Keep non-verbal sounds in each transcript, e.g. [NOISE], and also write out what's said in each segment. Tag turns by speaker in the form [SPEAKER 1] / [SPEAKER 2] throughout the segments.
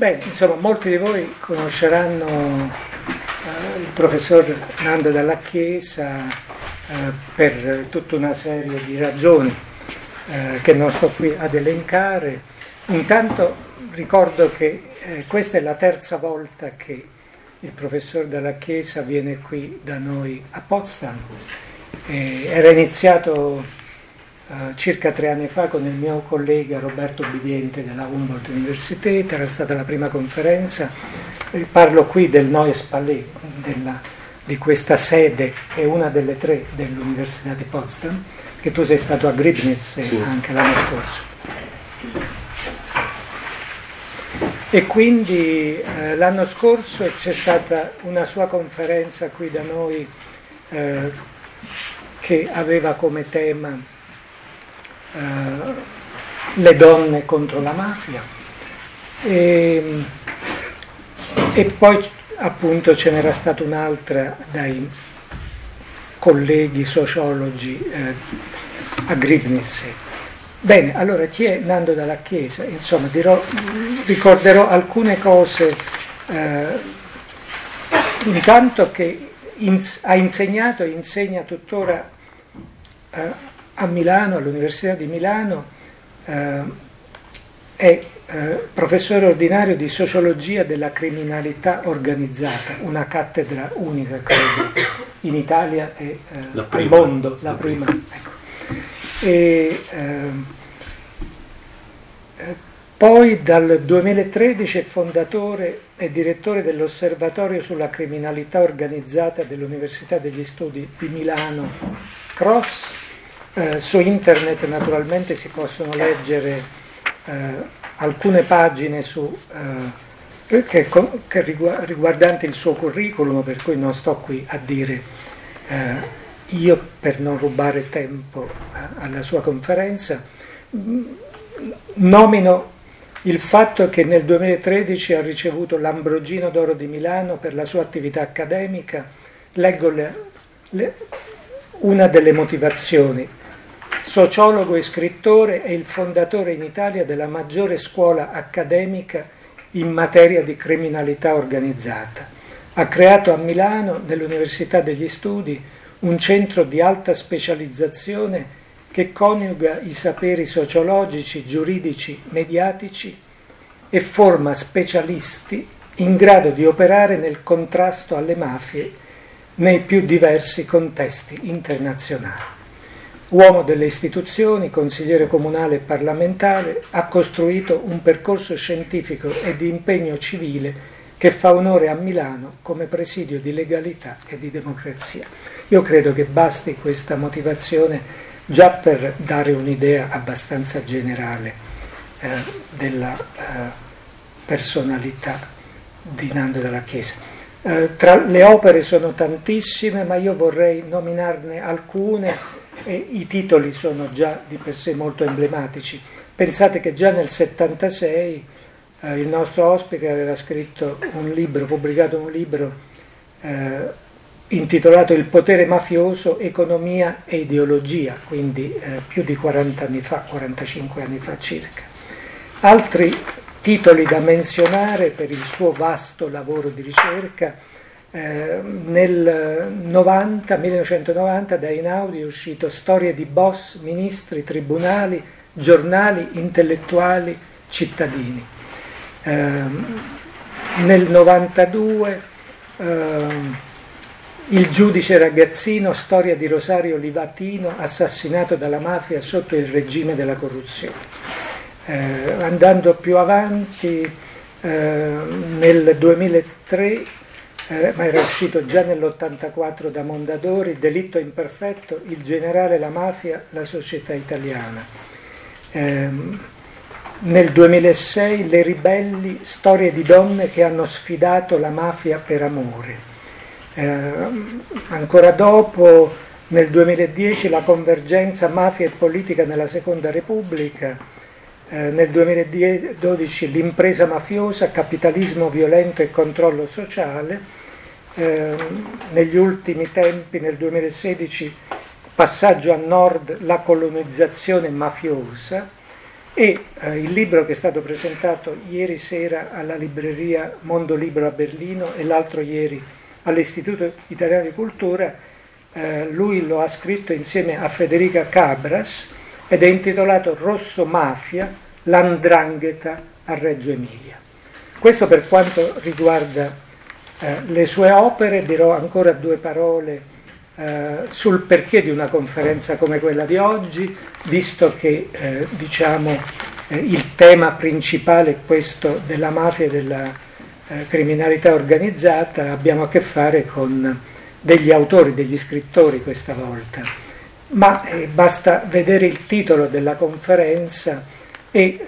[SPEAKER 1] Beh, insomma, molti di voi conosceranno eh, il professor Nando Dalla Chiesa eh, per tutta una serie di ragioni eh, che non sto qui ad elencare. Intanto ricordo che eh, questa è la terza volta che il professor Dalla Chiesa viene qui da noi a Potsdam. era iniziato Uh, circa tre anni fa con il mio collega Roberto Bidiente della Humboldt Universität, era stata la prima conferenza, e parlo qui del Neues Palais, della, di questa sede, è una delle tre dell'Università di Potsdam, che tu sei stato a Gribnitz sì. anche l'anno scorso. E quindi eh, l'anno scorso c'è stata una sua conferenza qui da noi eh, che aveva come tema eh, le donne contro la mafia e, e poi appunto ce n'era stata un'altra dai colleghi sociologi eh, a Gribnitz. Bene, allora chi è Nando dalla Chiesa? Insomma, dirò, ricorderò alcune cose, eh, intanto che in, ha insegnato e insegna tuttora eh, a Milano, all'Università di Milano, eh, è eh, professore ordinario di sociologia della criminalità organizzata, una cattedra unica, credo, in Italia e eh, al mondo, la, la prima. prima. Ecco. E, eh, poi dal 2013 è fondatore e direttore dell'Osservatorio sulla criminalità organizzata dell'Università degli Studi di Milano, CROSS, eh, su internet naturalmente si possono leggere eh, alcune pagine su, eh, che, che riguardanti il suo curriculum, per cui non sto qui a dire eh, io per non rubare tempo eh, alla sua conferenza, mm, nomino il fatto che nel 2013 ha ricevuto l'Ambrogino d'Oro di Milano per la sua attività accademica, leggo le, le, una delle motivazioni Sociologo e scrittore, è il fondatore in Italia della maggiore scuola accademica in materia di criminalità organizzata. Ha creato a Milano, nell'Università degli Studi, un centro di alta specializzazione che coniuga i saperi sociologici, giuridici, mediatici e forma specialisti in grado di operare nel contrasto alle mafie nei più diversi contesti internazionali. Uomo delle istituzioni, consigliere comunale e parlamentare, ha costruito un percorso scientifico e di impegno civile che fa onore a Milano come presidio di legalità e di democrazia. Io credo che basti questa motivazione già per dare un'idea abbastanza generale eh, della eh, personalità di Nando della Chiesa. Eh, tra le opere sono tantissime, ma io vorrei nominarne alcune e i titoli sono già di per sé molto emblematici. Pensate che già nel 76 eh, il nostro ospite aveva scritto un libro, pubblicato un libro eh, intitolato Il potere mafioso, economia e ideologia, quindi eh, più di 40 anni fa, 45 anni fa circa. Altri titoli da menzionare per il suo vasto lavoro di ricerca eh, nel 90, 1990 da Einaudi è uscito Storie di boss, ministri, tribunali, giornali, intellettuali, cittadini. Eh, nel 92 eh, il giudice ragazzino, storia di Rosario Livatino, assassinato dalla mafia sotto il regime della corruzione. Eh, andando più avanti, eh, nel 2003 eh, ma era uscito già nell'84 da Mondadori, Delitto imperfetto, Il generale, la mafia, la società italiana. Eh, nel 2006 Le ribelli, storie di donne che hanno sfidato la mafia per amore. Eh, ancora dopo, nel 2010, La convergenza mafia e politica nella Seconda Repubblica. Eh, nel 2012 l'impresa mafiosa, capitalismo violento e controllo sociale, eh, negli ultimi tempi, nel 2016, passaggio a nord, la colonizzazione mafiosa, e eh, il libro che è stato presentato ieri sera alla libreria Mondo Libro a Berlino e l'altro ieri all'Istituto Italiano di Cultura, eh, lui lo ha scritto insieme a Federica Cabras ed è intitolato Rosso Mafia, l'andrangheta a Reggio Emilia. Questo per quanto riguarda eh, le sue opere, dirò ancora due parole eh, sul perché di una conferenza come quella di oggi, visto che eh, diciamo, eh, il tema principale è questo della mafia e della eh, criminalità organizzata, abbiamo a che fare con degli autori, degli scrittori questa volta. Ma basta vedere il titolo della conferenza e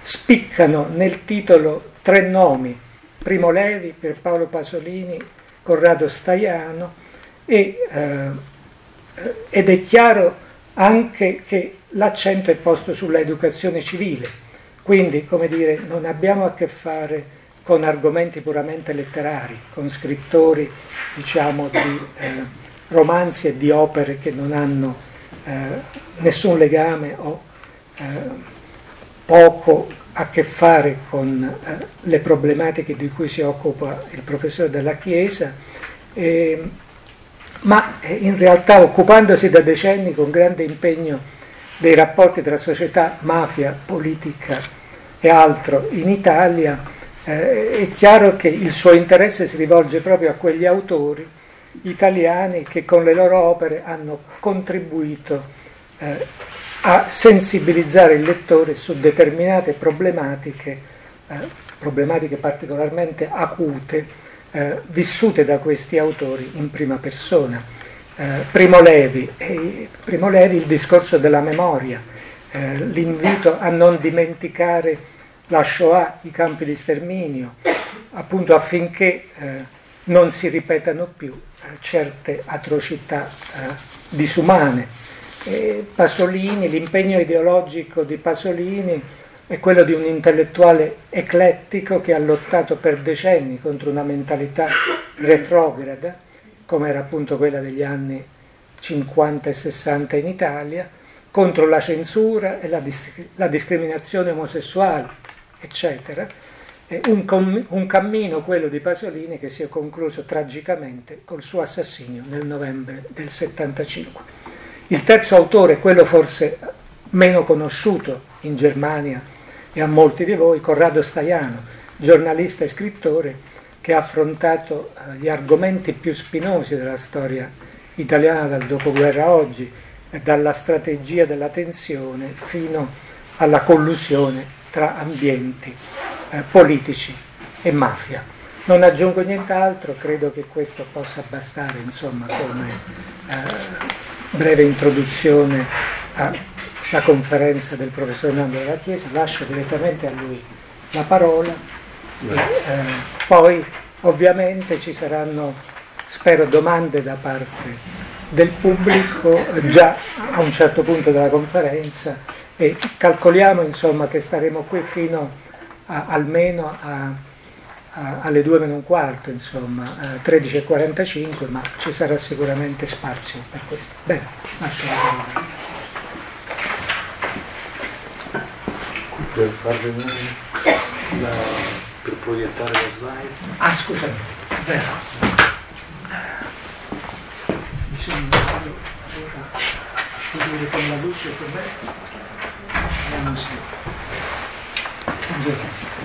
[SPEAKER 1] spiccano nel titolo tre nomi, Primo Levi, Pierpaolo Pasolini, Corrado Staiano, e, eh, ed è chiaro anche che l'accento è posto sulla educazione civile, quindi come dire, non abbiamo a che fare con argomenti puramente letterari, con scrittori diciamo di eh, romanzi e di opere che non hanno eh, nessun legame o eh, poco a che fare con eh, le problematiche di cui si occupa il professore della Chiesa, eh, ma in realtà occupandosi da decenni con grande impegno dei rapporti tra società, mafia, politica e altro in Italia, eh, è chiaro che il suo interesse si rivolge proprio a quegli autori italiani che con le loro opere hanno contribuito eh, a sensibilizzare il lettore su determinate problematiche, eh, problematiche particolarmente acute, eh, vissute da questi autori in prima persona. Eh, Primo, Levi, Primo Levi, il discorso della memoria, eh, l'invito a non dimenticare la Shoah, i campi di sterminio, appunto affinché eh, non si ripetano più eh, certe atrocità disumane e Pasolini, l'impegno ideologico di Pasolini è quello di un intellettuale eclettico che ha lottato per decenni contro una mentalità retrograda, come era appunto quella degli anni 50 e 60 in Italia, contro la censura e la, dis- la discriminazione omosessuale, eccetera. Un, com- un cammino, quello di Pasolini, che si è concluso tragicamente col suo assassinio nel novembre del 75. Il terzo autore, quello forse meno conosciuto in Germania e a molti di voi, Corrado Staiano, giornalista e scrittore che ha affrontato eh, gli argomenti più spinosi della storia italiana dal dopoguerra a oggi, dalla strategia della tensione fino alla collusione tra ambienti eh, politici e mafia. Non aggiungo nient'altro, credo che questo possa bastare insomma, come eh, breve introduzione alla conferenza del professor Nando della Chiesa, lascio direttamente a lui la parola. E, eh, poi ovviamente ci saranno, spero, domande da parte del pubblico già a un certo punto della conferenza. E calcoliamo insomma che staremo qui fino a, almeno a alle 2 meno un quarto, insomma, eh, 13.45, ma ci sarà sicuramente spazio per questo. Bene, lascio la parola.
[SPEAKER 2] Per per proiettare la slide.
[SPEAKER 1] Ah, scusami, vero. Bisogna vedere con la luce com'è. Vediamo se. Buongiorno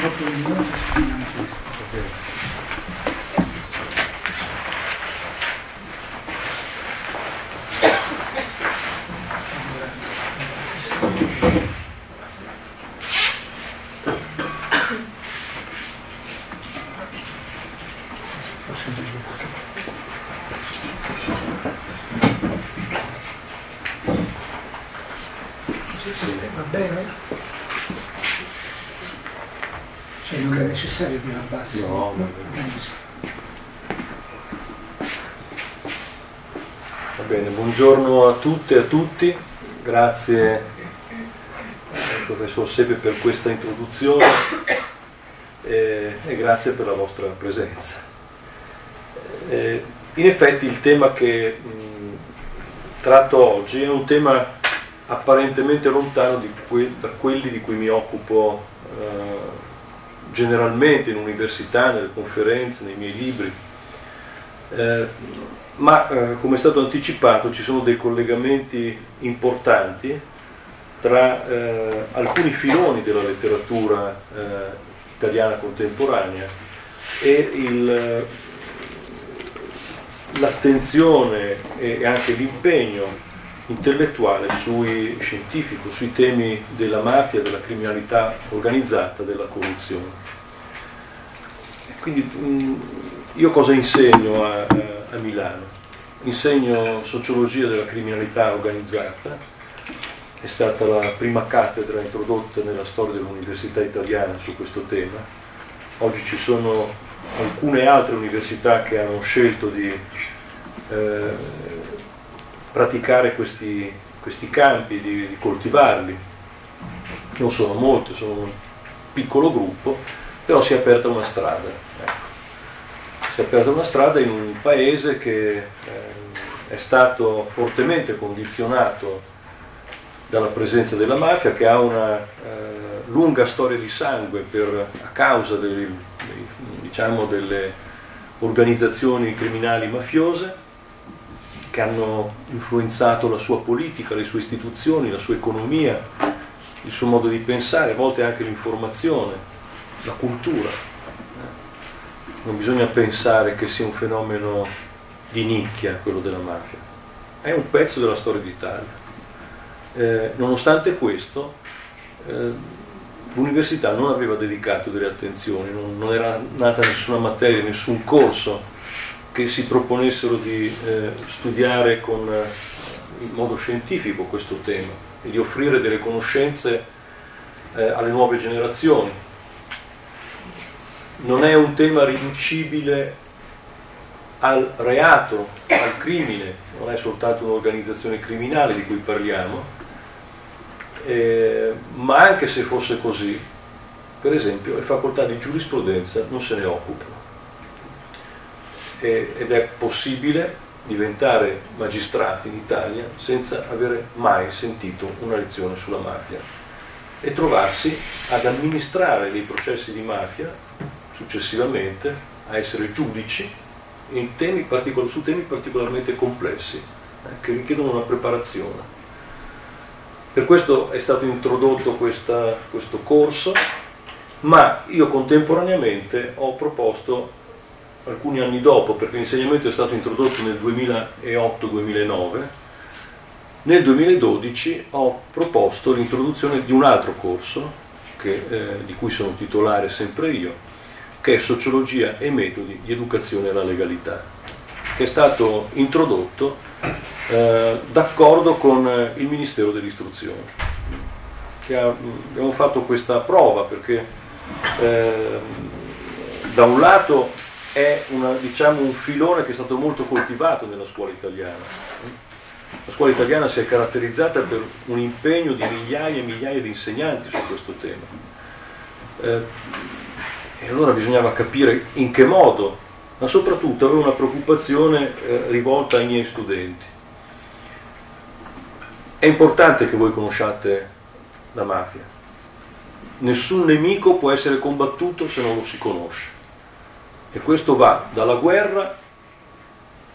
[SPEAKER 1] proprio in modo spinano questo. Va bene? Non è necessario la abbassi. No, no.
[SPEAKER 2] Va bene, buongiorno a tutte e a tutti, grazie al professor Sepe per questa introduzione e, e grazie per la vostra presenza. E, in effetti il tema che mh, tratto oggi è un tema apparentemente lontano que- da quelli di cui mi occupo eh, generalmente in università, nelle conferenze, nei miei libri. Eh, ma eh, come è stato anticipato ci sono dei collegamenti importanti tra eh, alcuni filoni della letteratura eh, italiana contemporanea e il, l'attenzione e anche l'impegno intellettuale sui scientifico, sui temi della mafia, della criminalità organizzata, della corruzione. Quindi io cosa insegno a, a Milano? Insegno sociologia della criminalità organizzata, è stata la prima cattedra introdotta nella storia dell'università italiana su questo tema. Oggi ci sono alcune altre università che hanno scelto di eh, praticare questi, questi campi, di, di, coltivarli. Non sono molte, sono un piccolo gruppo, però si è aperta una strada. Ecco. Si è aperta una strada in un paese che eh, è stato fortemente condizionato dalla presenza della mafia, che ha una eh, lunga storia di sangue per, a causa dei, dei, diciamo, delle organizzazioni criminali mafiose che hanno influenzato la sua politica, le sue istituzioni, la sua economia, il suo modo di pensare, a volte anche l'informazione, la cultura. Non bisogna pensare che sia un fenomeno di nicchia quello della mafia, è un pezzo della storia d'Italia. Eh, nonostante questo, eh, l'università non aveva dedicato delle attenzioni, non, non era nata nessuna materia, nessun corso che si proponessero di eh, studiare con, eh, in modo scientifico questo tema e di offrire delle conoscenze eh, alle nuove generazioni. Non è un tema riducibile al reato, al crimine, non è soltanto un'organizzazione criminale di cui parliamo, eh, ma anche se fosse così, per esempio, le facoltà di giurisprudenza non se ne occupano. Ed è possibile diventare magistrati in Italia senza avere mai sentito una lezione sulla mafia e trovarsi ad amministrare dei processi di mafia successivamente, a essere giudici temi su temi particolarmente complessi eh, che richiedono una preparazione. Per questo è stato introdotto questa, questo corso, ma io contemporaneamente ho proposto alcuni anni dopo, perché l'insegnamento è stato introdotto nel 2008-2009, nel 2012 ho proposto l'introduzione di un altro corso, che, eh, di cui sono titolare sempre io, che è Sociologia e metodi di educazione alla legalità, che è stato introdotto eh, d'accordo con eh, il Ministero dell'Istruzione. Ha, abbiamo fatto questa prova perché eh, da un lato è una, diciamo, un filone che è stato molto coltivato nella scuola italiana. La scuola italiana si è caratterizzata per un impegno di migliaia e migliaia di insegnanti su questo tema. Eh, e allora bisognava capire in che modo, ma soprattutto avevo una preoccupazione eh, rivolta ai miei studenti. È importante che voi conosciate la mafia. Nessun nemico può essere combattuto se non lo si conosce. E questo va dalla guerra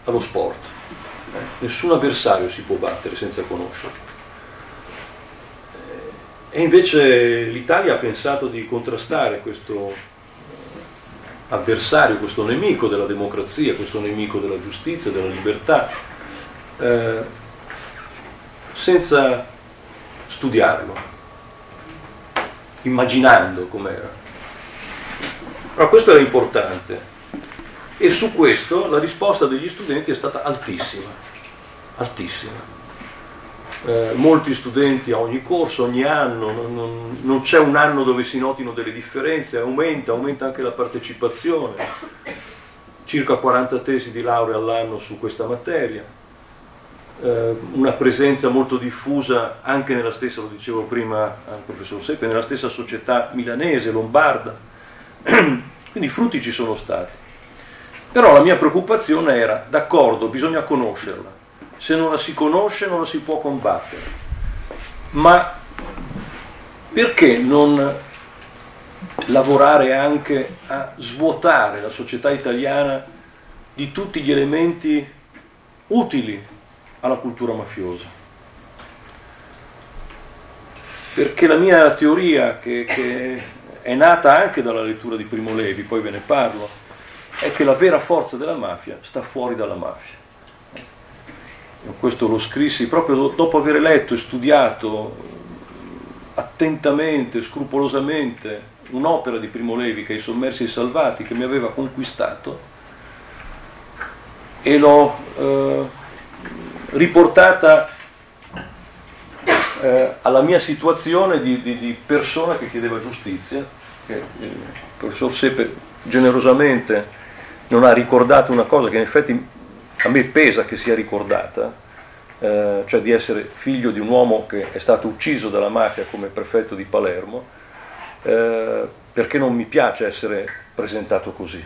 [SPEAKER 2] allo sport. Nessun avversario si può battere senza conoscerlo. E invece l'Italia ha pensato di contrastare questo avversario, questo nemico della democrazia, questo nemico della giustizia, della libertà, eh, senza studiarlo, immaginando com'era. Allora questo era importante e su questo la risposta degli studenti è stata altissima, altissima. Eh, molti studenti a ogni corso, ogni anno, non, non, non, c'è un anno dove si notino delle differenze, aumenta, aumenta anche la partecipazione, circa 40 tesi di laurea all'anno su questa materia, eh, una presenza molto diffusa anche nella stessa, lo dicevo prima al professor Seppe, nella stessa società milanese, lombarda, [CLEARS THROAT] quindi i frutti ci sono stati. Però la mia preoccupazione era, d'accordo, bisogna conoscerla. Se non la si conosce non la si può combattere. ma perché non lavorare anche a svuotare la società italiana di tutti gli elementi utili alla cultura mafiosa? Perché la mia teoria, che, che è nata anche dalla lettura di Primo Levi, poi ve ne parlo, è che la vera forza della mafia sta fuori dalla mafia. Questo lo scrissi proprio dopo aver letto e studiato attentamente, scrupolosamente un'opera di Primo Levi che è I Sommersi e Salvati, che mi aveva conquistato, e l'ho eh, riportata eh, alla mia situazione di, di, di, persona che chiedeva giustizia, che il professor Seppe generosamente non ha ricordato una cosa che in effetti a me pesa che sia ricordata, eh, cioè di essere figlio di un uomo che è stato ucciso dalla mafia come prefetto di Palermo, eh, perché non mi piace essere presentato così.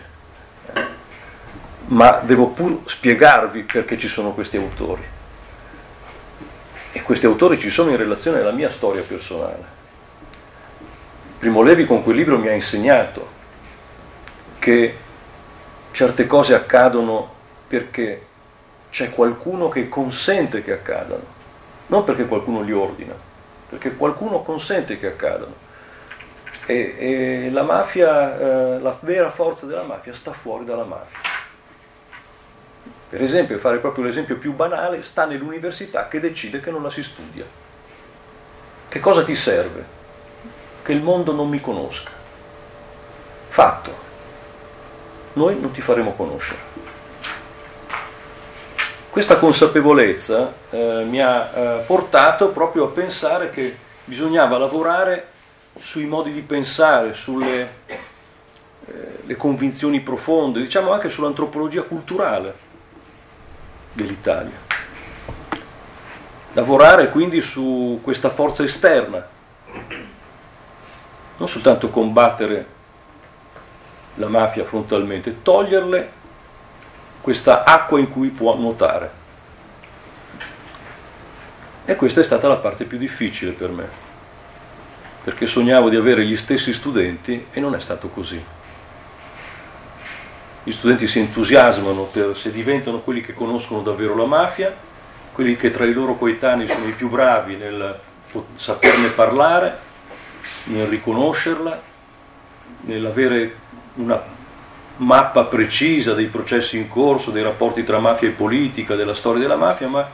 [SPEAKER 2] Ma devo pur spiegarvi perché ci sono questi autori. E questi autori ci sono in relazione alla mia storia personale. Primo Levi con quel libro mi ha insegnato che certe cose accadono perché c'è qualcuno che consente che accadano, non perché qualcuno li ordina, perché qualcuno consente che accadano. E, e la mafia, eh, la vera forza della mafia sta fuori dalla mafia. Per esempio, fare proprio l'esempio più banale, sta nell'università che decide che non la si studia. Che cosa ti serve? Che il mondo non mi conosca. Fatto. Noi non ti faremo conoscere. Questa consapevolezza eh, mi ha eh, portato proprio a pensare che bisognava lavorare sui modi di pensare, sulle eh, convinzioni profonde, diciamo anche sull'antropologia culturale dell'Italia. Lavorare quindi su questa forza esterna, non soltanto combattere la mafia frontalmente, toglierle questa acqua in cui può nuotare. E questa è stata la parte più difficile per me, perché sognavo di avere gli stessi studenti e non è stato così. Gli studenti si entusiasmano per, se diventano quelli che conoscono davvero la mafia, quelli che tra i loro coetanei sono i più bravi nel saperne parlare, nel riconoscerla, nell'avere una mappa precisa dei processi in corso, dei rapporti tra mafia e politica, della storia della mafia, ma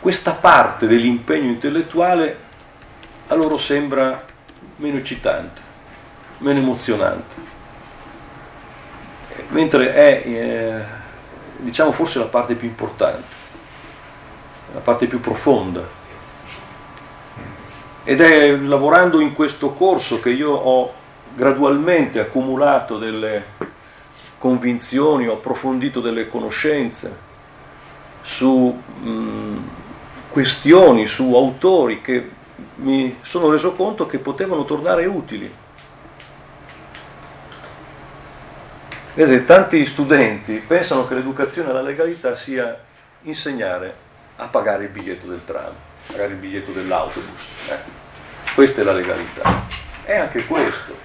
[SPEAKER 2] questa parte dell'impegno intellettuale a loro sembra meno eccitante, meno emozionante, mentre è, eh, diciamo, forse la parte più importante, la parte più profonda. Ed è lavorando in questo corso che io ho gradualmente accumulato delle convinzioni, ho approfondito delle conoscenze su mh, questioni, su autori che mi sono reso conto che potevano tornare utili. Vedete, tanti studenti pensano che l'educazione alla legalità sia insegnare a pagare il biglietto del tram, pagare il biglietto dell'autobus. Eh. Questa è la legalità. È anche questo.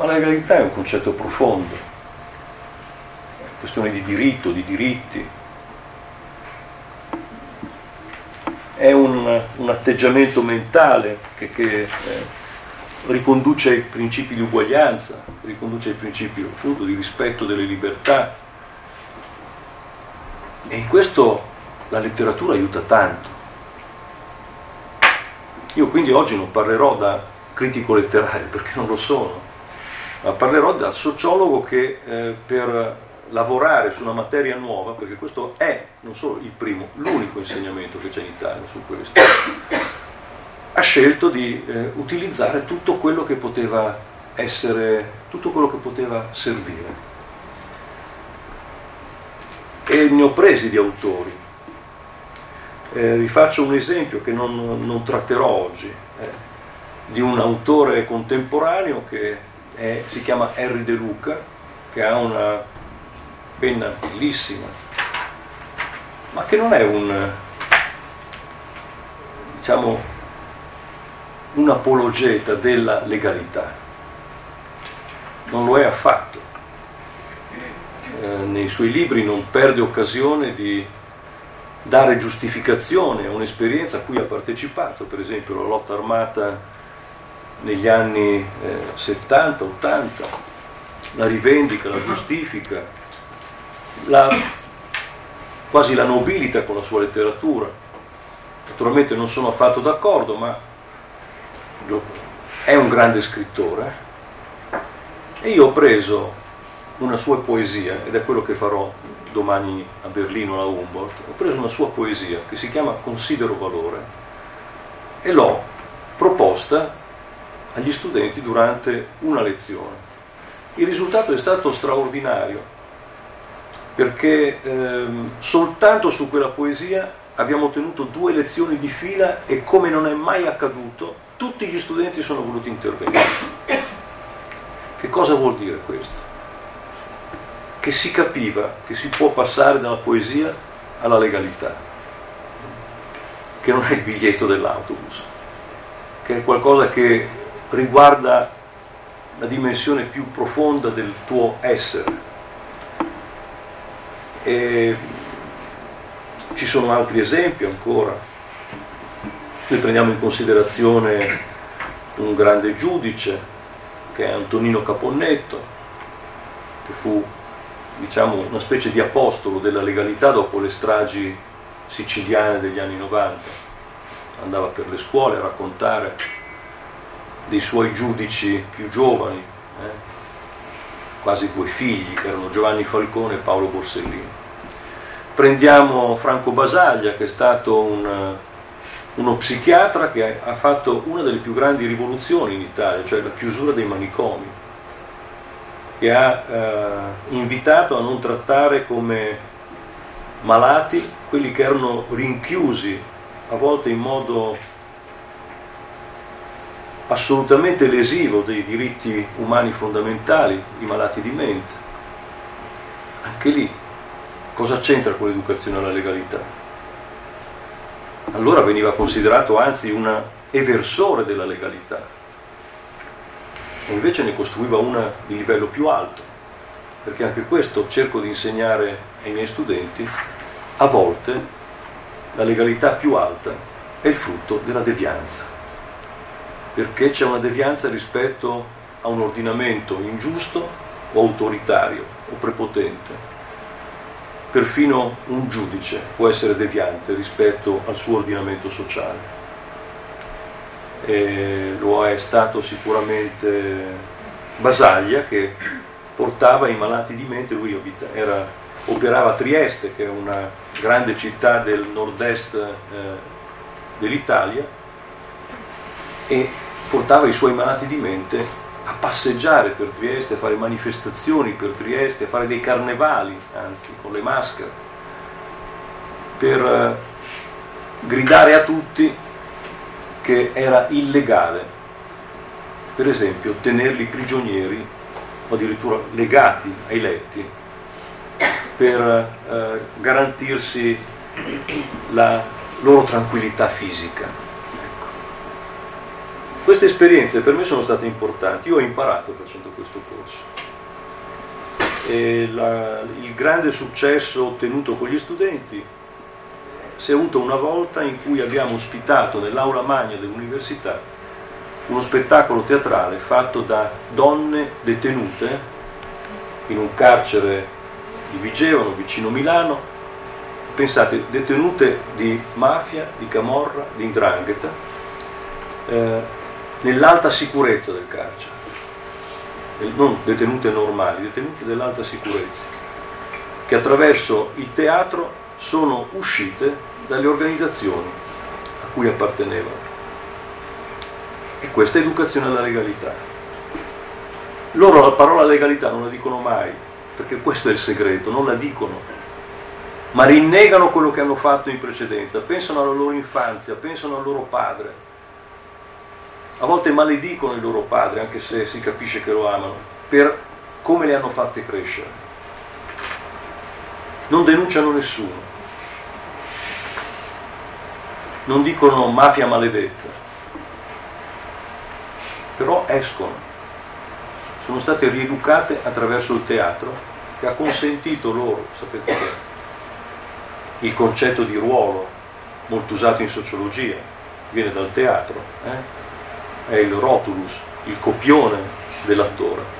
[SPEAKER 2] Ma la legalità è un concetto profondo, è questione di diritto, di diritti. È un, un atteggiamento mentale che, che eh, riconduce ai principi di uguaglianza, riconduce ai principi appunto di rispetto delle libertà. E in questo la letteratura aiuta tanto. Io quindi oggi non parlerò da critico letterario, perché non lo sono, ma parlerò da sociologo che eh, per lavorare su una materia nuova, perché questo è non solo il primo, l'unico insegnamento che c'è in Italia su questo, ha scelto di eh, utilizzare tutto quello che poteva essere, tutto quello che poteva servire. E ne ho presi di autori. Eh, vi faccio un esempio che non, non tratterò oggi. Eh di un autore contemporaneo che è, si chiama Henry De Luca, che ha una penna bellissima, ma che non è un, diciamo, un apologeta della legalità. Non lo è affatto. Eh, nei suoi libri non perde occasione di dare giustificazione a un'esperienza a cui ha partecipato, per esempio la lotta armata negli anni eh, 70, 80, la rivendica, la giustifica, la, quasi la nobilita con la sua letteratura. Naturalmente non sono affatto d'accordo, ma è un grande scrittore e io ho preso una sua poesia, ed è quello che farò domani a Berlino alla Humboldt, ho preso una sua poesia che si chiama Considero valore e l'ho proposta agli studenti durante una lezione. Il risultato è stato straordinario perché ehm, soltanto su quella poesia abbiamo ottenuto due lezioni di fila e come non è mai accaduto tutti gli studenti sono voluti intervenire. Che cosa vuol dire questo? Che si capiva che si può passare dalla poesia alla legalità, che non è il biglietto dell'autobus, che è qualcosa che riguarda la dimensione più profonda del tuo essere. E ci sono altri esempi ancora. Noi prendiamo in considerazione un grande giudice che è Antonino Caponnetto, che fu diciamo, una specie di apostolo della legalità dopo le stragi siciliane degli anni 90. Andava per le scuole a raccontare dei suoi giudici più giovani, eh? quasi due figli, che erano Giovanni Falcone e Paolo Borsellino. Prendiamo Franco Basaglia, che è stato un uno psichiatra che ha fatto una delle più grandi rivoluzioni in Italia, cioè la chiusura dei manicomi, che ha eh, invitato a non trattare come malati quelli che erano rinchiusi, a volte in modo assolutamente lesivo dei diritti umani fondamentali, i malati di mente. Anche lì, cosa c'entra con l'educazione alla legalità? allora veniva considerato anzi un eversore della legalità e invece ne costruiva una di livello più alto, perché anche questo cerco di insegnare ai miei studenti, a volte la legalità più alta è il frutto della devianza, perché c'è una devianza rispetto a un ordinamento ingiusto o autoritario o prepotente perfino un giudice può essere deviante rispetto al suo ordinamento sociale. E lo è stato sicuramente Basaglia che portava i malati di mente, lui era, operava a Trieste, che è una grande città del nord-est eh, dell'Italia, e portava i suoi malati di mente a passeggiare per Trieste, a fare manifestazioni per Trieste, a fare dei carnevali, anzi, con le maschere, per eh, gridare a tutti che era illegale, per esempio, tenerli prigionieri o addirittura legati ai letti per eh, garantirsi la loro tranquillità fisica. Queste esperienze per me sono state importanti, io ho imparato facendo questo corso. La, il grande successo ottenuto con gli studenti si è avuto una volta in cui abbiamo ospitato nell'aula magna dell'università uno spettacolo teatrale fatto da donne detenute in un carcere di Vigevano, vicino Milano, pensate, detenute di mafia, di camorra, di indrangheta, eh, nell'alta sicurezza del carcere, non detenute normali, detenute dell'alta sicurezza, che attraverso il teatro sono uscite dalle organizzazioni a cui appartenevano. E questa è educazione alla legalità. Loro la parola legalità non la dicono mai, perché questo è il segreto, non la dicono, ma rinnegano quello che hanno fatto in precedenza, pensano alla loro infanzia, pensano al loro padre, a volte maledicono il loro padre, anche se si capisce che lo amano, per come le hanno fatte crescere. Non denunciano nessuno. non dicono mafia maledetta, però escono. Sono state rieducate attraverso il teatro che ha consentito loro, sapete che il concetto di ruolo, molto usato in sociologia, viene dal teatro, eh? È il rotulus, il copione dell'attore.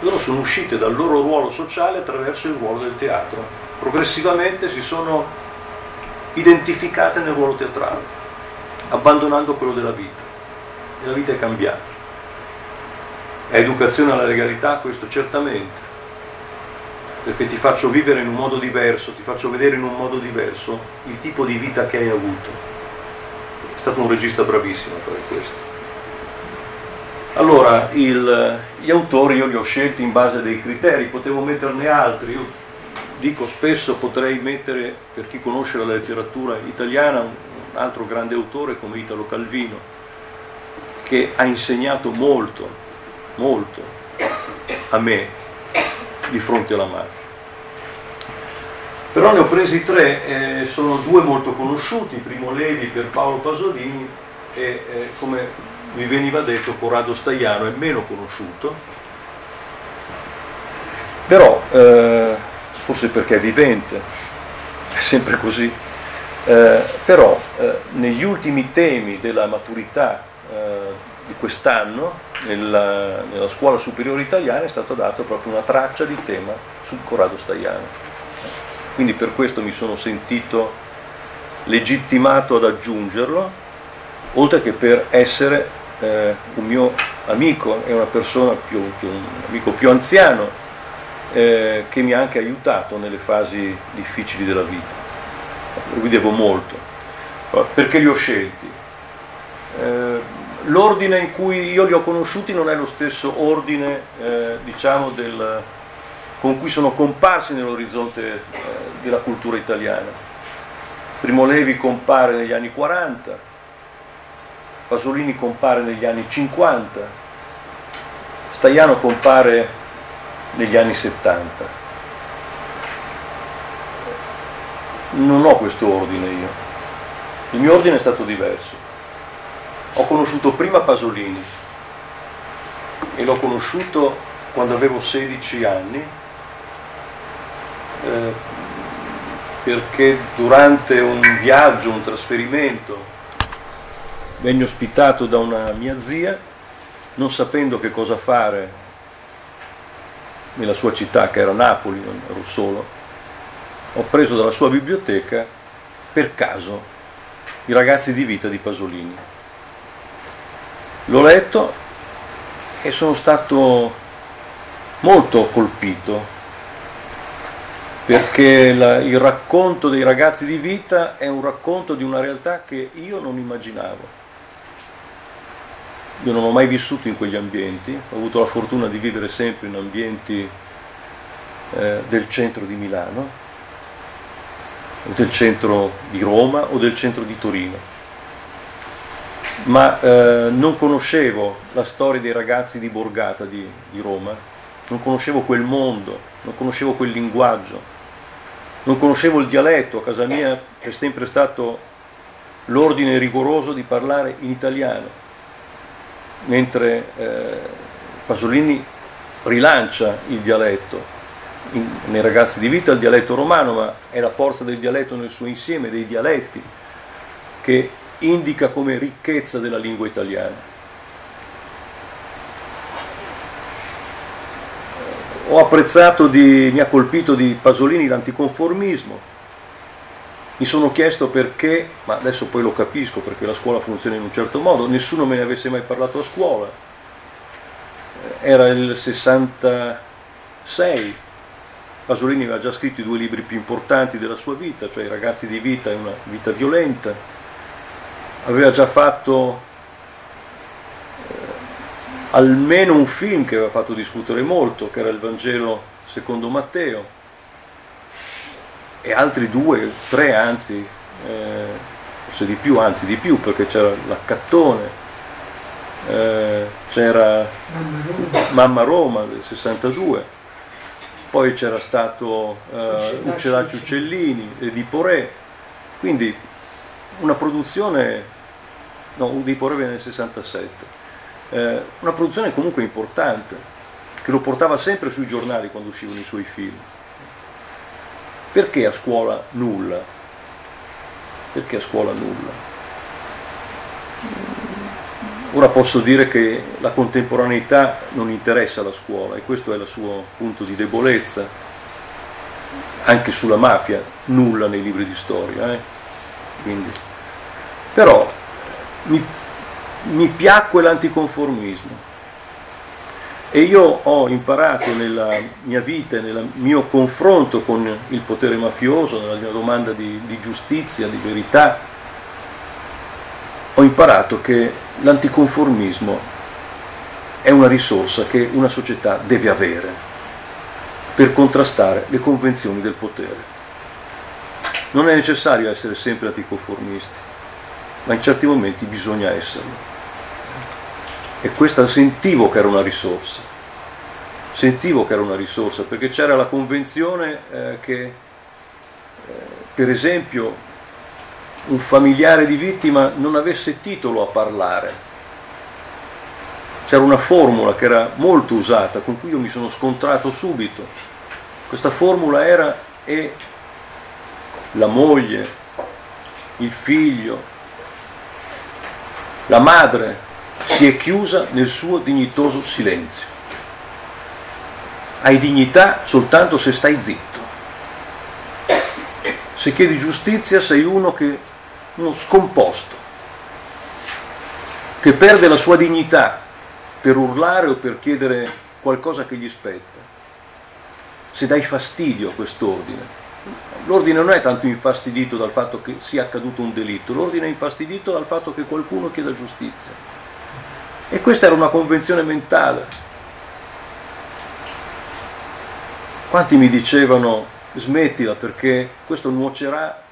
[SPEAKER 2] Loro sono uscite dal loro ruolo sociale attraverso il ruolo del teatro. Progressivamente si sono identificate nel ruolo teatrale, abbandonando quello della vita. E la vita è cambiata. È educazione alla legalità questo certamente, perché ti faccio vivere in un modo diverso, ti faccio vedere in un modo diverso il tipo di vita che hai avuto. Stato un regista bravissimo a fare questo. Allora, il, gli autori io li ho scelti in base a dei criteri, potevo metterne altri, io dico spesso potrei mettere, per chi conosce la letteratura italiana, un altro grande autore come Italo Calvino, che ha insegnato molto, molto a me di fronte alla mafia. Però ne ho presi tre, eh, sono due molto conosciuti, Primo Levi per Paolo Pasolini e eh, come mi veniva detto Corrado Staiano è meno conosciuto, però eh, forse perché è vivente, è sempre così, eh, però eh, negli ultimi temi della maturità eh, di quest'anno nella, nella, scuola superiore italiana è stata data proprio una traccia di tema su Corrado Staiano. Quindi per questo mi sono sentito legittimato ad aggiungerlo, oltre che per essere eh, un mio amico, è una persona più, più un amico più anziano eh, che mi ha anche aiutato nelle fasi difficili della vita. Cui devo molto. Perché li ho scelti? Eh, l'ordine in cui io li ho conosciuti non è lo stesso ordine, eh, diciamo, del, con cui sono comparsi nell'orizzonte eh, della cultura italiana. Primo Levi compare negli anni 40, Pasolini compare negli anni 50, Staiano compare negli anni 70. Non ho questo ordine io, il mio ordine è stato diverso. Ho conosciuto prima Pasolini e l'ho conosciuto quando avevo 16 anni, eh, perché durante un viaggio, un trasferimento, Venni ospitato da una mia zia, non sapendo che cosa fare nella sua città, che era Napoli, non ero solo, ho preso dalla sua biblioteca, per caso, i ragazzi di vita di Pasolini. L'ho letto e sono stato molto colpito perché la, il racconto dei ragazzi di vita è un racconto di una realtà che io non immaginavo. Io non ho mai vissuto in quegli ambienti, ho avuto la fortuna di vivere sempre in ambienti eh, del centro di Milano, o del centro di Roma o del centro di Torino. Ma eh, non conoscevo la storia dei ragazzi di Borgata di, di Roma, non conoscevo quel mondo, non conoscevo quel linguaggio, non conoscevo il dialetto, a casa mia è sempre stato l'ordine rigoroso di parlare in italiano mentre eh, Pasolini rilancia il dialetto in, nei ragazzi di vita il dialetto romano, ma è la forza del dialetto nel suo insieme, dei dialetti, che indica come ricchezza della lingua italiana. Ho apprezzato, di, mi ha colpito di Pasolini l'anticonformismo, mi sono chiesto perché, ma adesso poi lo capisco perché la scuola funziona in un certo modo, nessuno me ne avesse mai parlato a scuola. Eh, era il 66, Pasolini aveva già scritto i due libri più importanti della sua vita, cioè I ragazzi di vita e una vita violenta. Aveva già fatto almeno un film che aveva fatto discutere molto, che era il Vangelo secondo Matteo. E altri due, tre anzi, eh, forse di più, anzi di più, perché c'era l'Accattone, eh, c'era Mamma Roma del 62, poi c'era stato eh, Uccellacci Uccellini. Di Poré, quindi una produzione, no, Udipo Re nel 67, eh, una produzione comunque importante, che lo portava sempre sui giornali quando uscivano i suoi film. Perché a scuola nulla? Perché a scuola nulla? Ora posso dire che la contemporaneità non interessa la scuola e questo è il suo punto di debolezza, anche sulla mafia, nulla nei libri di storia. Eh? Quindi, però mi, mi piacque l'anticonformismo e io ho imparato nella mia vita, nel mio confronto con il potere mafioso, nella mia domanda di, di giustizia, di verità, ho imparato che l'anticonformismo è una risorsa che una società deve avere per contrastare le convenzioni del potere. Non è necessario essere sempre anticonformisti, ma in certi momenti bisogna esserlo. E questa sentivo che era una risorsa. Sentivo che era una risorsa perché c'era la convenzione eh, che, eh, per esempio, un familiare di vittima non avesse titolo a parlare. C'era una formula che era molto usata, con cui io mi sono scontrato subito. Questa formula era e la moglie, il figlio, la madre si è chiusa nel suo dignitoso silenzio. Hai dignità soltanto se stai zitto. Se chiedi giustizia sei uno che uno scomposto, che perde la sua dignità per urlare o per chiedere qualcosa che gli spetta. Se dai fastidio a quest'ordine, l'ordine non è tanto infastidito dal fatto che sia accaduto un delitto, l'ordine è infastidito dal fatto che qualcuno chieda giustizia. E questa era una convenzione mentale. Quanti mi dicevano smettila perché questo nuocerà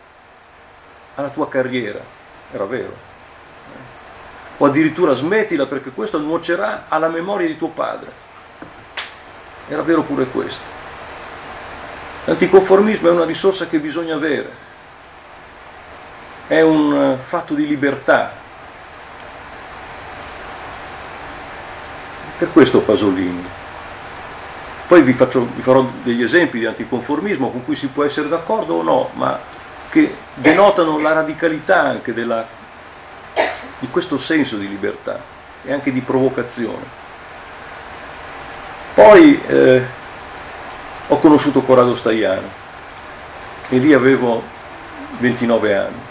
[SPEAKER 2] alla tua carriera, era vero. O addirittura smettila perché questo nuocerà alla memoria di tuo padre. Era vero pure questo. L'anticonformismo è una risorsa che bisogna avere, è un fatto di libertà. Per questo Pasolini. Poi vi, faccio, vi farò degli esempi di anticonformismo con cui si può essere d'accordo o no, ma che denotano la radicalità anche della, di questo senso di libertà e anche di provocazione. Poi eh, ho conosciuto Corrado Staiano e lì avevo 29 anni.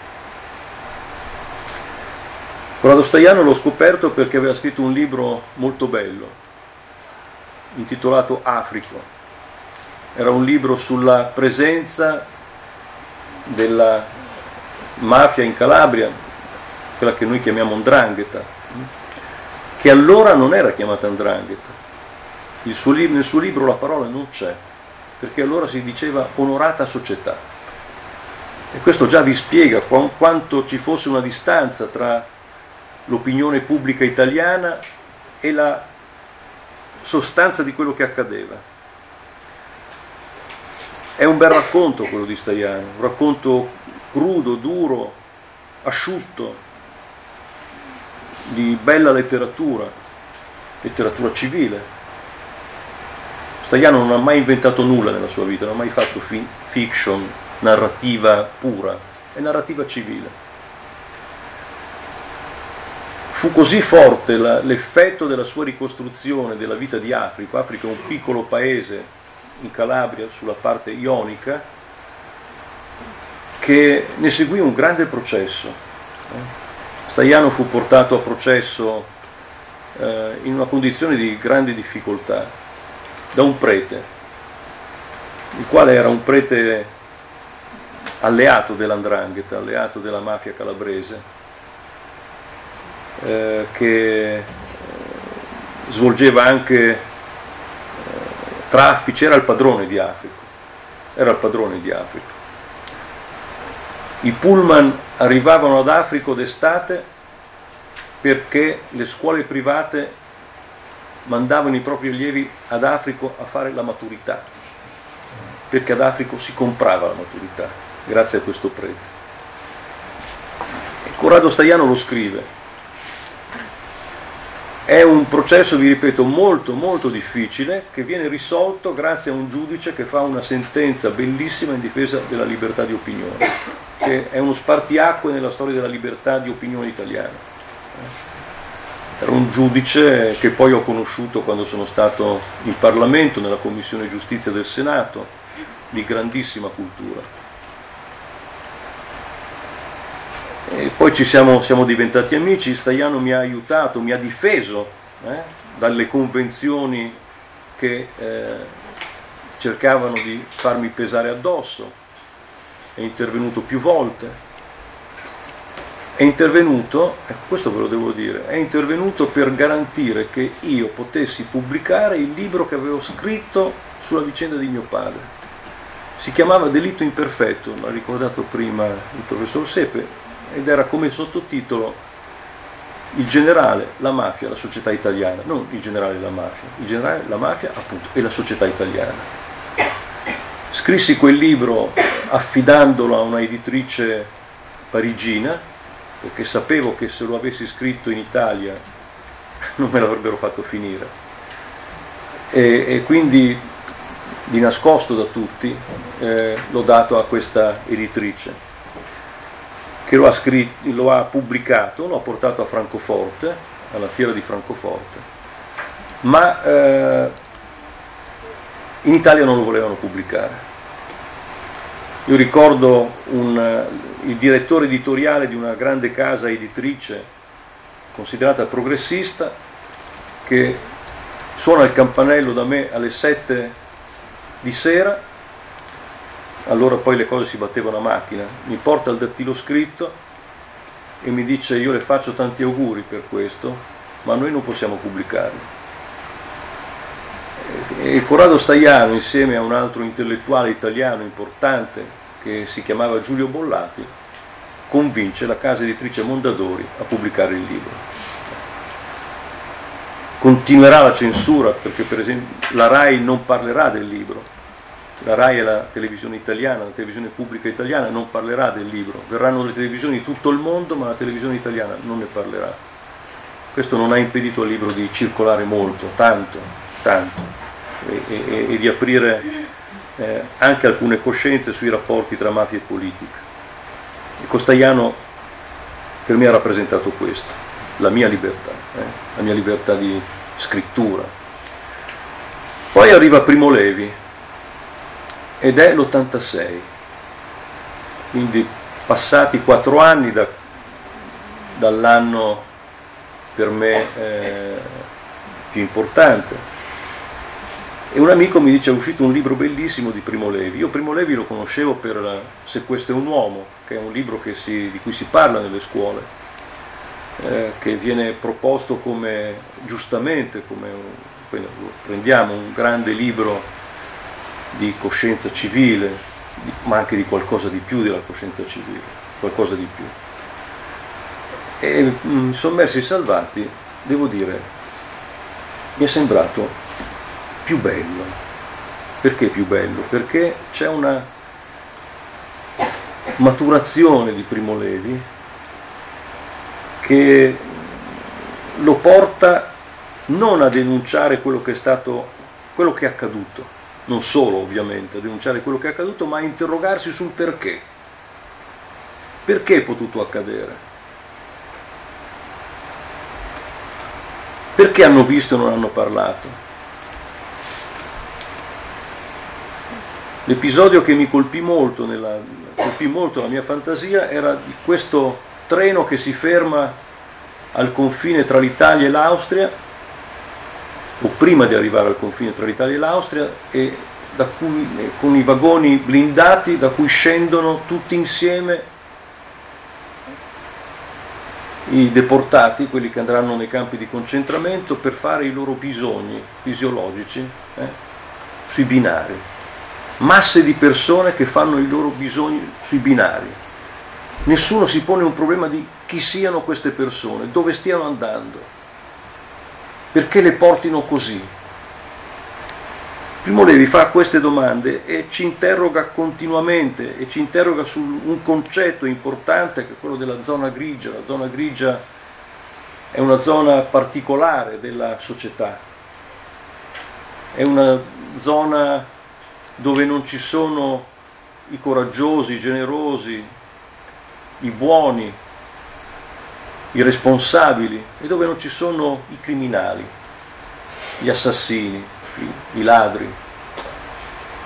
[SPEAKER 2] Corrado Staiano l'ho scoperto perché aveva scritto un libro molto bello, intitolato Africo. Era un libro sulla presenza della mafia in Calabria, quella che noi chiamiamo Ndrangheta, che allora non era chiamata Ndrangheta. Suo, nel suo libro la parola non c'è, perché allora si diceva onorata società. E questo già vi spiega quanto ci fosse una distanza tra l'opinione pubblica italiana e la sostanza di quello che accadeva. È un bel racconto quello di Staiano, un racconto crudo, duro, asciutto, di bella letteratura, letteratura civile. Staiano non ha mai inventato nulla nella sua vita, non ha mai fatto fiction, narrativa pura, è narrativa civile. Fu così forte la, l'effetto della sua ricostruzione della vita di Africa, Africa è un piccolo paese in Calabria, sulla parte ionica, che ne seguì un grande processo. Staiano fu portato a processo eh, in una condizione di grande difficoltà da un prete, il quale era un prete alleato dell'andrangheta, alleato della mafia calabrese, eh, che eh, svolgeva anche traffici, era il padrone di Africa, era il padrone di Africa. I pullman arrivavano ad Africa d'estate perché le scuole private mandavano i propri allievi ad Africa a fare la maturità, perché ad Africa si comprava la maturità, grazie a questo prete. Corrado Staiano lo scrive. È un processo, vi ripeto, molto molto difficile che viene risolto grazie a un giudice che fa una sentenza bellissima in difesa della libertà di opinione, che è uno spartiacque nella storia della libertà di opinione italiana. Era un giudice che poi ho conosciuto quando sono stato in Parlamento, nella Commissione Giustizia del Senato, di grandissima cultura. E poi ci siamo, siamo, diventati amici, Staiano mi ha aiutato, mi ha difeso eh, dalle convenzioni che eh, cercavano di farmi pesare addosso, è intervenuto più volte, è intervenuto, questo ve lo devo dire, è intervenuto per garantire che io potessi pubblicare il libro che avevo scritto sulla vicenda di mio padre. Si chiamava Delitto imperfetto, l'ha ricordato prima il professor Sepe, ed era come sottotitolo il generale, la mafia, la società italiana, non il generale e la mafia, il generale, la mafia appunto e la società italiana. Scrissi quel libro affidandolo a una editrice parigina, perché sapevo che se lo avessi scritto in Italia [LAUGHS] non me l'avrebbero fatto finire. E, e quindi di nascosto da tutti eh, l'ho dato a questa editrice che lo ha, scritto, lo ha pubblicato, lo ha portato a Francoforte, alla fiera di Francoforte, ma eh, in Italia non lo volevano pubblicare. Io ricordo un, il direttore editoriale di una grande casa editrice considerata progressista che suona il campanello da me alle 7 di sera allora poi le cose si battevano a macchina, mi porta il dattilo scritto e mi dice io le faccio tanti auguri per questo, ma noi non possiamo pubblicarlo. E Corrado Staiano, insieme a un altro intellettuale italiano importante che si chiamava Giulio Bollati, convince la casa editrice Mondadori a pubblicare il libro. Continuerà la censura perché per esempio la RAI non parlerà del libro, la RAI è la televisione italiana, la televisione pubblica italiana non parlerà del libro, verranno le televisioni di tutto il mondo, ma la televisione italiana non ne parlerà. Questo non ha impedito al libro di circolare molto, tanto, tanto, e, e, e di aprire eh, anche alcune coscienze sui rapporti tra mafia e politica. E Costaiano per me ha rappresentato questo, la mia libertà, eh, la mia libertà di scrittura. Poi arriva Primo Levi, ed è l'86. Quindi passati quattro anni da, dall'anno per me eh, più importante. E un amico mi dice è uscito un libro bellissimo di Primo Levi. Io Primo Levi lo conoscevo per Se questo è un uomo, che è un libro si, di cui si parla nelle scuole, eh, che viene proposto come giustamente, come un, prendiamo un grande libro di coscienza civile, ma anche di qualcosa di più della coscienza civile, qualcosa di più. E mm, sommersi e salvati, devo dire, mi è sembrato più bello. Perché più bello? Perché c'è una maturazione di Primo Levi che lo porta non a denunciare quello che è stato, quello che è accaduto, non solo ovviamente a denunciare quello che è accaduto, ma a interrogarsi sul perché. Perché è potuto accadere? Perché hanno visto e non hanno parlato? L'episodio che mi colpì molto, nella, colpì molto la mia fantasia era di questo treno che si ferma al confine tra l'Italia e l'Austria o prima di arrivare al confine tra l'Italia e l'Austria, e cui, eh, con i vagoni blindati da cui scendono tutti insieme i deportati, quelli che andranno nei campi di concentramento, per fare i loro bisogni fisiologici eh, sui binari. Masse di persone che fanno i loro bisogni sui binari. Nessuno si pone un problema di chi siano queste persone, dove stiano andando perché le portino così? Primo Levi fa queste domande e ci interroga continuamente e ci interroga su un concetto importante che è quello della zona grigia. La zona grigia è una zona particolare della società, è una zona dove non ci sono i coraggiosi, i generosi, i buoni, i responsabili e dove non ci sono i criminali, gli assassini i, i ladri.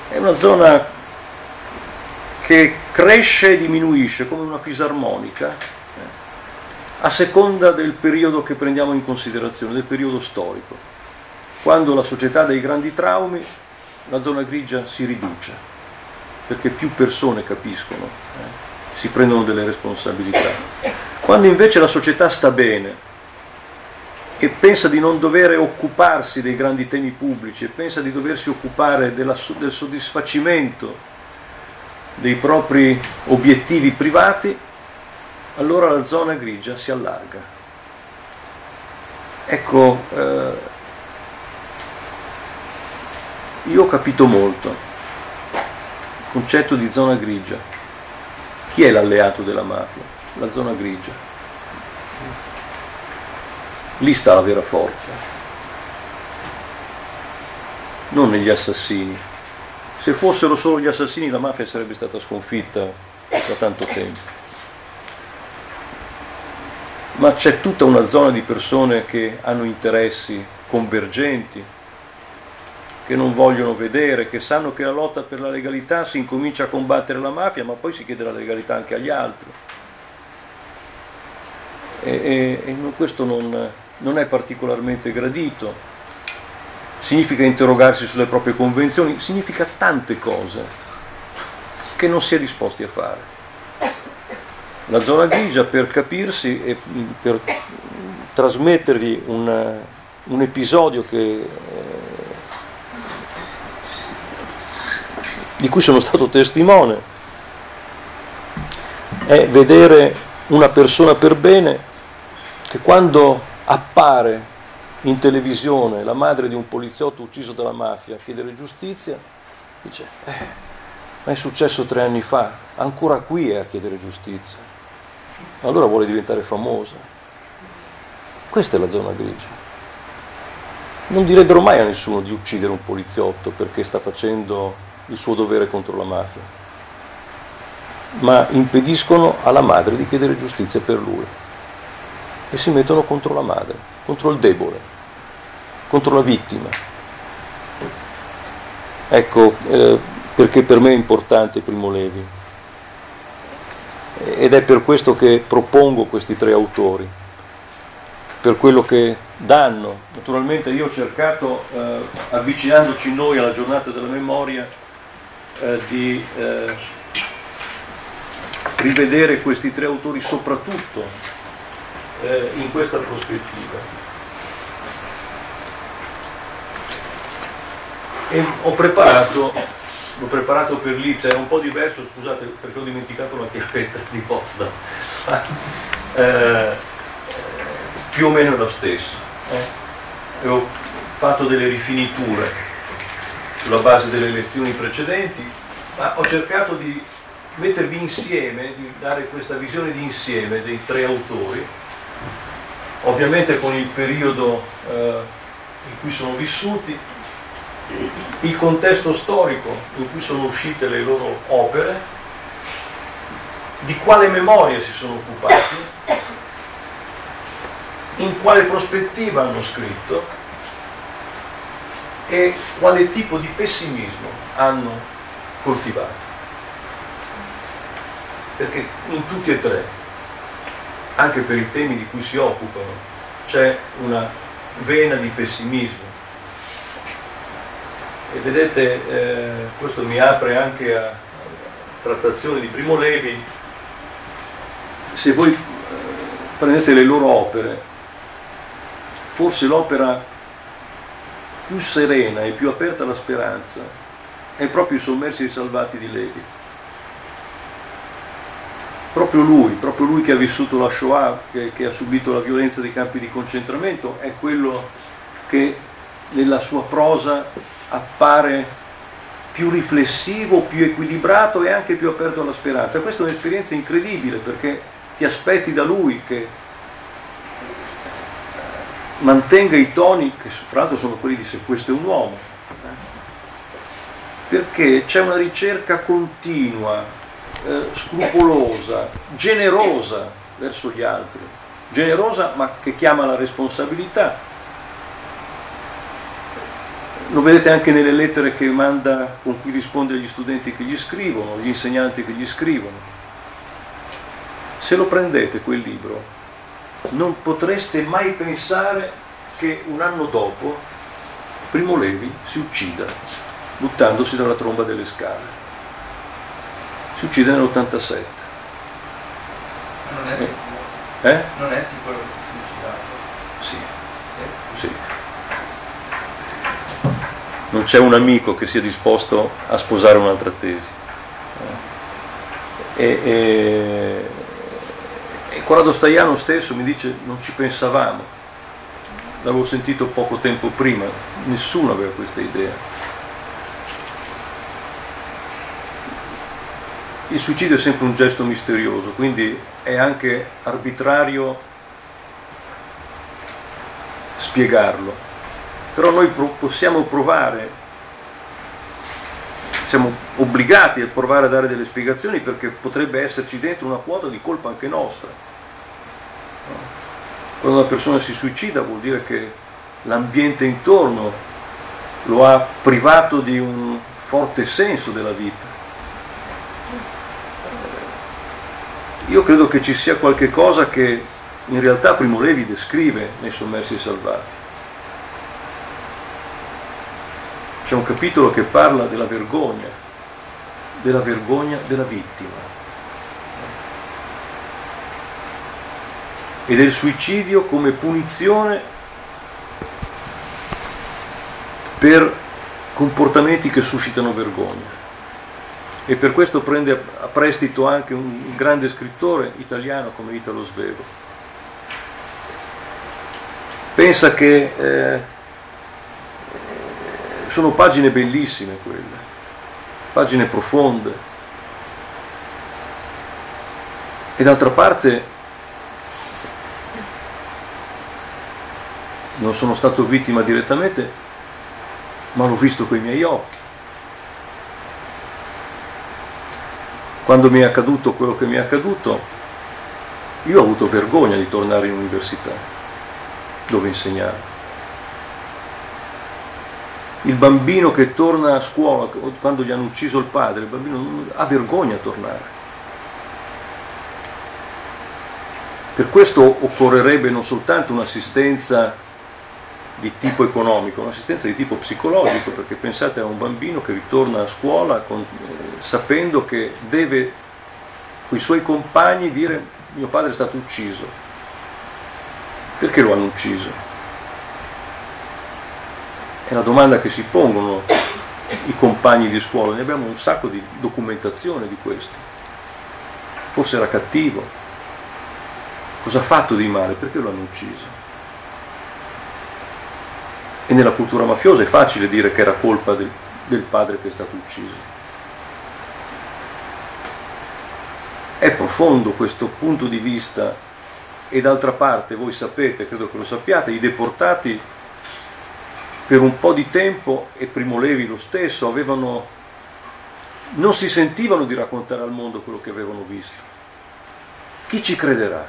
[SPEAKER 2] È una zona che cresce e diminuisce come una fisarmonica eh, a seconda del periodo che prendiamo in considerazione, del periodo storico. Quando la società dei grandi traumi, la zona grigia si riduce, perché più persone capiscono, eh, si prendono delle responsabilità. Quando invece la società sta bene, e pensa di non dover occuparsi dei grandi temi pubblici e pensa di doversi occupare della, del soddisfacimento dei propri obiettivi privati, allora la zona grigia si allarga. Ecco, eh, io ho capito molto il concetto di zona grigia. Chi è l'alleato della mafia? La zona grigia. Lì sta la vera forza, non negli assassini. Se fossero solo gli assassini la mafia sarebbe stata sconfitta da tanto tempo. Ma c'è tutta una zona di persone che hanno interessi convergenti, che non vogliono vedere, che sanno che la lotta per la legalità si incomincia a combattere la mafia, ma poi si chiede la legalità anche agli altri. E, e, e questo non, non è particolarmente gradito, significa interrogarsi sulle proprie convenzioni, significa tante cose che non si è disposti a fare. La zona grigia, per capirsi e per trasmettervi un, un episodio che, eh, di cui sono stato testimone, è vedere una persona per bene che quando appare in televisione la madre di un poliziotto ucciso dalla mafia a chiedere giustizia, dice, eh, ma è successo tre anni fa, ancora qui è a chiedere giustizia. Allora vuole diventare famosa. Questa è la zona grigia. Non direbbero mai a nessuno di uccidere un poliziotto perché sta facendo il suo dovere contro la mafia, ma impediscono alla madre di chiedere giustizia per lui e si mettono contro la madre, contro il debole, contro la vittima. Ecco eh, perché per me è importante Primo Levi. Ed è per questo che propongo questi tre autori, per quello che danno. Naturalmente io ho cercato, eh, avvicinandoci noi alla giornata della memoria, eh, di eh, rivedere questi tre autori soprattutto eh, in questa prospettiva. E ho preparato, l'ho preparato per lì, cioè è un po' diverso, scusate perché ho dimenticato la chiavetta di Potsdam, [LAUGHS] eh, più o meno lo stesso. Eh. ho fatto delle rifiniture sulla base delle lezioni precedenti, ma ho cercato di mettervi insieme, di dare questa visione di insieme dei tre autori ovviamente con il periodo eh, in cui sono vissuti, il contesto storico in cui sono uscite le loro opere, di quale memoria si sono occupati, in quale prospettiva hanno scritto e quale tipo di pessimismo hanno coltivato. Perché in tutti e tre anche per i temi di cui si occupano, c'è una vena di pessimismo. E vedete, eh, questo mi apre anche a trattazione di Primo Levi, se voi eh, prendete le loro opere, forse l'opera più serena e più aperta alla speranza è proprio i sommersi e i salvati di Levi proprio lui, proprio lui che ha vissuto la Shoah, che, che, ha subito la violenza dei campi di concentramento, è quello che nella sua prosa appare più riflessivo, più equilibrato e anche più aperto alla speranza. Questa è un'esperienza incredibile perché ti aspetti da lui che mantenga i toni, che fra l'altro sono quelli di se questo è un uomo, perché c'è una ricerca continua, eh, scrupolosa, generosa verso gli altri, generosa ma che chiama la responsabilità. Lo vedete anche nelle lettere che manda, con cui risponde agli studenti che gli scrivono, agli insegnanti che gli scrivono. Se lo prendete quel libro, non potreste mai pensare che un anno dopo Primo Levi si uccida buttandosi dalla tromba delle scale. Si uccide nell'87.
[SPEAKER 3] Non è sicuro.
[SPEAKER 2] Eh?
[SPEAKER 3] Non è sicuro che si sia
[SPEAKER 2] Sì,
[SPEAKER 3] suicidato.
[SPEAKER 2] sì. Non c'è un amico che sia disposto a sposare un'altra tesi. E, e, e Corrado Staiano stesso mi dice non ci pensavamo, l'avevo sentito poco tempo prima, nessuno aveva questa idea. Il suicidio è sempre un gesto misterioso, quindi è anche arbitrario spiegarlo. Però noi pro- possiamo provare, siamo obbligati a provare a dare delle spiegazioni perché potrebbe esserci dentro una quota di colpa anche nostra. Quando una persona si suicida vuol dire che l'ambiente intorno lo ha privato di un forte senso della vita. Io credo che ci sia qualche cosa che in realtà Primo Levi descrive nei Sommersi Salvati. C'è un capitolo che parla della vergogna, della vergogna della vittima e del suicidio come punizione per comportamenti che suscitano vergogna e per questo prende a prestito anche un grande scrittore italiano come Italo Svevo. Pensa che eh, sono pagine bellissime quelle, pagine profonde. E d'altra parte non sono stato vittima direttamente, ma l'ho visto con i miei occhi. Quando mi è accaduto quello che mi è accaduto, io ho avuto vergogna di tornare in università, dove insegnare. Il bambino che torna a scuola quando gli hanno ucciso il padre, il bambino ha vergogna a tornare. Per questo occorrerebbe non soltanto un'assistenza di tipo economico, un'assistenza di tipo psicologico, perché pensate a un bambino che ritorna a scuola con, eh, sapendo che deve con i suoi compagni dire mio padre è stato ucciso. Perché lo hanno ucciso? È la domanda che si pongono i compagni di scuola, ne abbiamo un sacco di documentazione di questo. Forse era cattivo. Cosa ha fatto di male? Perché lo hanno ucciso? E nella cultura mafiosa è facile dire che era colpa del, del padre che è stato ucciso. È profondo questo punto di vista e d'altra parte voi sapete, credo che lo sappiate, i deportati per un po' di tempo, e Primo Levi lo stesso, avevano, non si sentivano di raccontare al mondo quello che avevano visto. Chi ci crederà?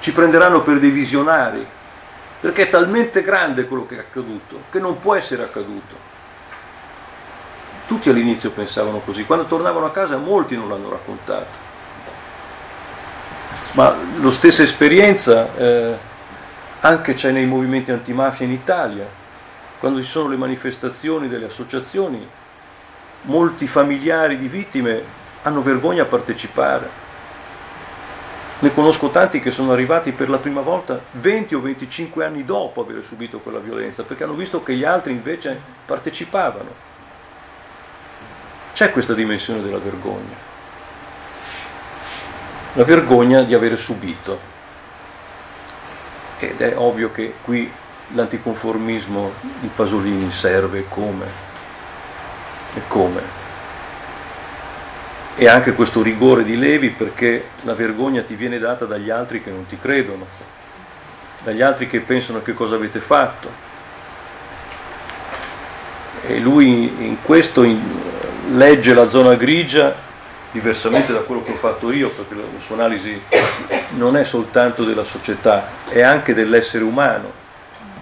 [SPEAKER 2] Ci prenderanno per dei visionari, perché è talmente grande quello che è accaduto che non può essere accaduto. Tutti all'inizio pensavano così, quando tornavano a casa molti non l'hanno raccontato. Ma la stessa esperienza eh, anche c'è nei movimenti antimafia in Italia, quando ci sono le manifestazioni delle associazioni, molti familiari di vittime hanno vergogna a partecipare. Ne conosco tanti che sono arrivati per la prima volta 20 o 25 anni dopo aver subito quella violenza, perché hanno visto che gli altri invece partecipavano. C'è questa dimensione della vergogna. La vergogna di avere subito. Ed è ovvio che qui l'anticonformismo di Pasolini serve come. E come. E anche questo rigore di Levi perché la vergogna ti viene data dagli altri che non ti credono, dagli altri che pensano che cosa avete fatto. E lui in questo legge la zona grigia diversamente da quello che ho fatto io, perché la sua analisi non è soltanto della società, è anche dell'essere umano.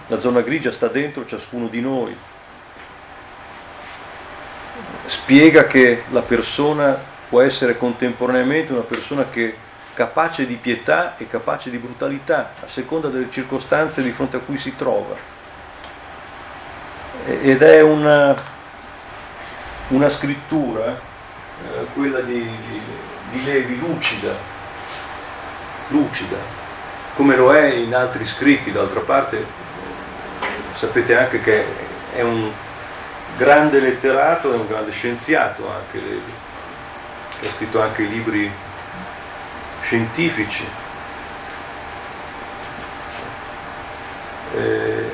[SPEAKER 2] La zona grigia sta dentro ciascuno di noi. Spiega che la persona può essere contemporaneamente una persona che capace di pietà e capace di brutalità, a seconda delle circostanze di fronte a cui si trova. Ed è una, una scrittura eh, quella di, di, di Levi lucida, lucida, come lo è in altri scritti, d'altra parte sapete anche che è un grande letterato e un grande scienziato anche Levi, ha scritto anche libri scientifici. Eh,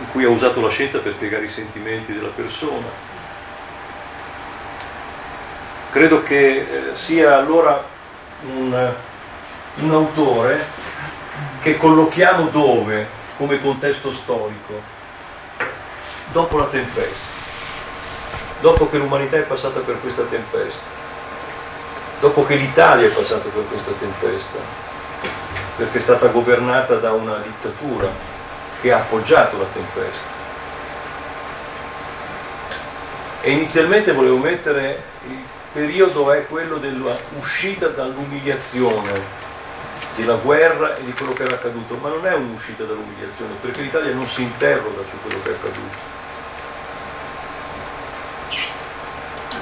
[SPEAKER 2] in cui ha usato la scienza per spiegare i sentimenti della persona. Credo che eh, sia allora un, un autore che collochiamo dove come contesto storico? Dopo la tempesta, dopo che l'umanità è passata per questa tempesta, dopo che l'Italia è passata per questa tempesta, perché è stata governata da una dittatura che ha appoggiato la tempesta. E inizialmente volevo mettere il periodo è quello dell'uscita dall'umiliazione della guerra e di quello che era accaduto, ma non è un'uscita dall'umiliazione, perché l'Italia non si interroga su quello che è accaduto.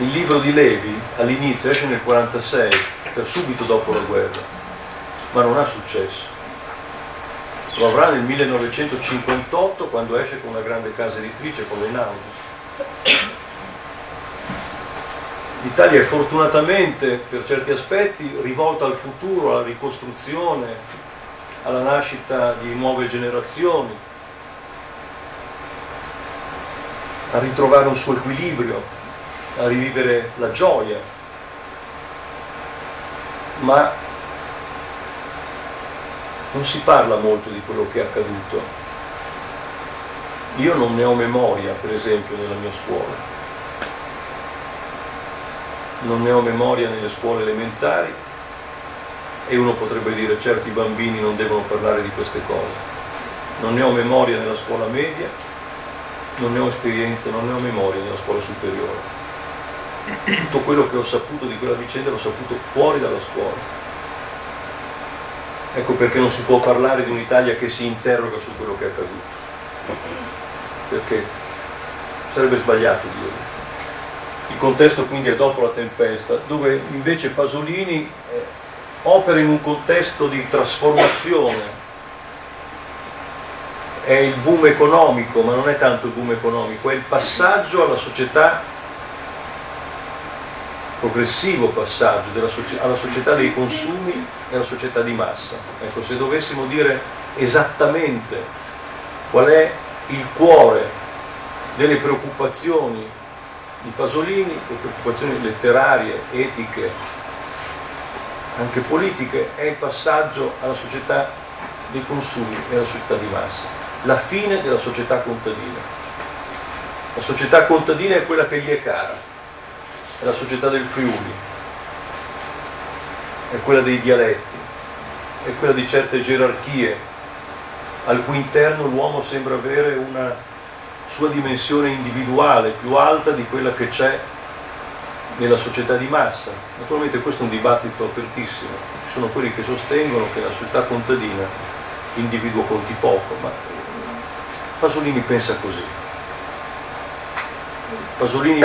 [SPEAKER 2] Il libro di Levi all'inizio esce nel 1946, cioè subito dopo la guerra, ma non ha successo. Lo avrà nel 1958 quando esce con una grande casa editrice, con l'Enaudi. L'Italia è fortunatamente per certi aspetti rivolta al futuro, alla ricostruzione, alla nascita di nuove generazioni, a ritrovare un suo equilibrio, a rivivere la gioia. Ma non si parla molto di quello che è accaduto. Io non ne ho memoria, per esempio, nella mia scuola non ne ho memoria nelle scuole elementari e uno potrebbe dire certi bambini non devono parlare di queste cose. Non ne ho memoria nella scuola media, non ne ho esperienza, non ne ho memoria nella scuola superiore. Tutto quello che ho saputo di quella vicenda l'ho saputo fuori dalla scuola. Ecco perché non si può parlare di un'Italia che si interroga su quello che è accaduto. Perché sarebbe sbagliato dirlo. Il contesto quindi è dopo la tempesta, dove invece Pasolini eh, opera in un contesto di trasformazione. È il boom economico, ma non è tanto il boom economico, è il passaggio alla società, progressivo passaggio della, alla società dei consumi e alla società di massa. Ecco, se dovessimo dire esattamente qual è il cuore delle preoccupazioni di Pasolini, le preoccupazioni letterarie, etiche, anche politiche, è il passaggio alla società dei consumi e alla società di massa, la fine della società contadina. La società contadina è quella che gli è cara, è la società del Friuli, è quella dei dialetti, è quella di certe gerarchie al cui interno l'uomo sembra avere una sua dimensione individuale più alta di quella che c'è nella società di massa. Naturalmente questo è un dibattito apertissimo, ci sono quelli che sostengono che la società contadina l'individuo conti poco, ma Pasolini pensa così. Pasolini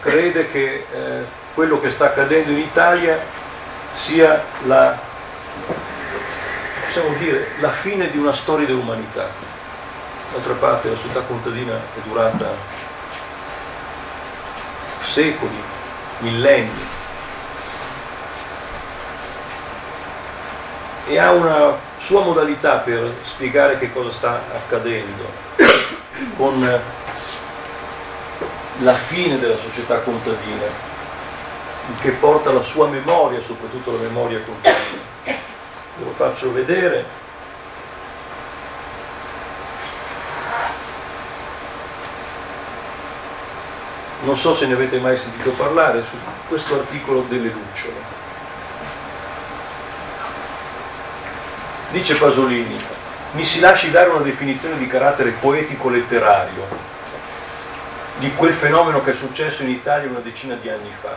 [SPEAKER 2] crede che eh, quello che sta accadendo in Italia sia la, dire, la fine di una storia dell'umanità D'altra parte la società contadina è durata secoli, millenni. e ha una sua modalità per spiegare che cosa sta accadendo con la fine della società contadina, che porta la sua memoria, soprattutto la memoria contadina. Ve lo faccio vedere. Non so se ne avete mai sentito parlare su questo articolo delle lucciole. Dice Pasolini, mi si lasci dare una definizione di carattere poetico-letterario di quel fenomeno che è successo in Italia una decina di anni fa.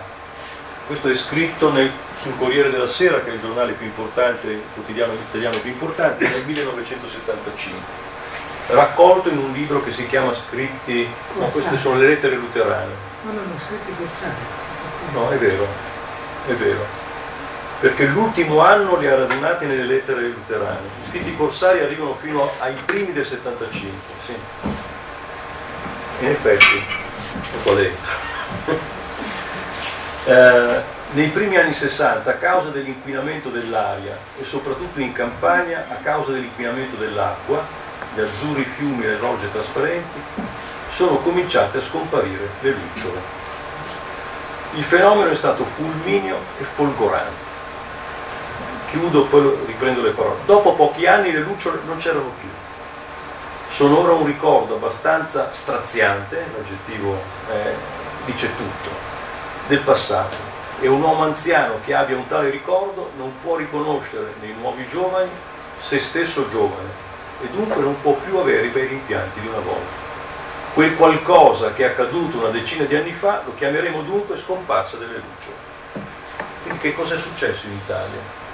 [SPEAKER 2] Questo è scritto nel, sul Corriere della Sera, che è il giornale più importante, il quotidiano italiano più importante, nel 1975, raccolto in un libro che si chiama Scritti, no, queste sono le lettere luterane.
[SPEAKER 1] No, no, no, scritti corsari.
[SPEAKER 2] No, è vero, è vero perché l'ultimo anno li ha radunati nelle lettere luterane. Gli scritti corsari arrivano fino ai primi del 75, sì. In effetti, ho detto. [LAUGHS] eh, nei primi anni 60, a causa dell'inquinamento dell'aria e soprattutto in campagna, a causa dell'inquinamento dell'acqua, gli azzurri fiumi e le rogge trasparenti, sono cominciate a scomparire le lucciole. Il fenomeno è stato fulmineo e folgorante chiudo, poi riprendo le parole. Dopo pochi anni le lucciole non c'erano più. Sono ora un ricordo abbastanza straziante, l'aggettivo eh, dice tutto, del passato. E un uomo anziano che abbia un tale ricordo non può riconoscere nei nuovi giovani se stesso giovane e dunque non può più avere i bei rimpianti di una volta. Quel qualcosa che è accaduto una decina di anni fa lo chiameremo dunque scomparsa delle lucciole. Quindi che cosa è successo in Italia?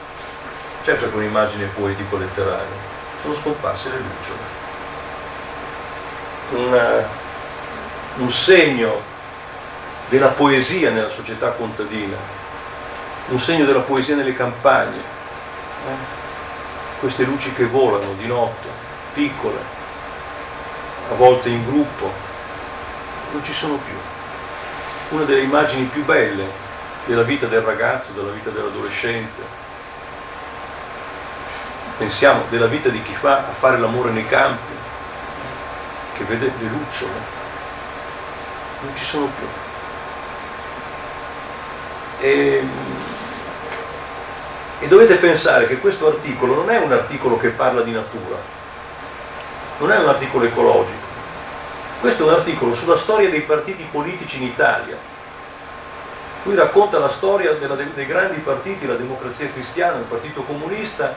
[SPEAKER 2] certo che un'immagine poetico-letteraria, sono scomparse le lucciole. Un, un segno della poesia nella società contadina, un segno della poesia nelle campagne, eh? queste luci che volano di notte, piccole, a volte in gruppo, non ci sono più. Una delle immagini più belle della vita del ragazzo, della vita dell'adolescente, pensiamo della vita di chi fa a fare l'amore nei campi, che vede le lucciole, non ci sono più. E, e dovete pensare che questo articolo non è un articolo che parla di natura, non è un articolo ecologico, questo è un articolo sulla storia dei partiti politici in Italia. Lui racconta la storia della, dei grandi partiti, la democrazia cristiana, il partito comunista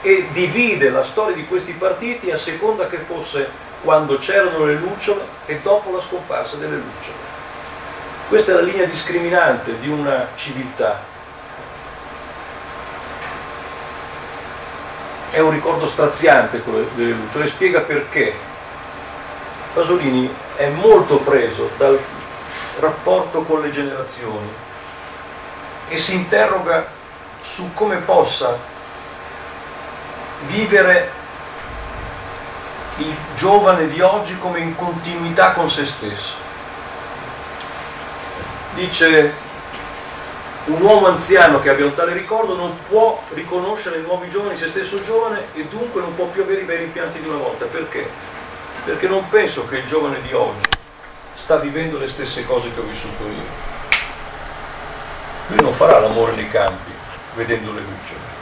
[SPEAKER 2] e divide la storia di questi partiti a seconda che fosse quando c'erano le lucciole e dopo la scomparsa delle lucciole. Questa è la linea discriminante di una civiltà. È un ricordo straziante quello delle lucciole e spiega perché. Pasolini è molto preso dal rapporto con le generazioni e si interroga su come possa vivere il giovane di oggi come in continuità con se stesso. Dice un uomo anziano che abbia un tale ricordo non può riconoscere i nuovi giovani se stesso giovane e dunque non può più avere i bei rimpianti di una volta. Perché? Perché non penso che il giovane di oggi sta vivendo le stesse cose che ho vissuto io. Lui non farà l'amore nei campi vedendo le lucciole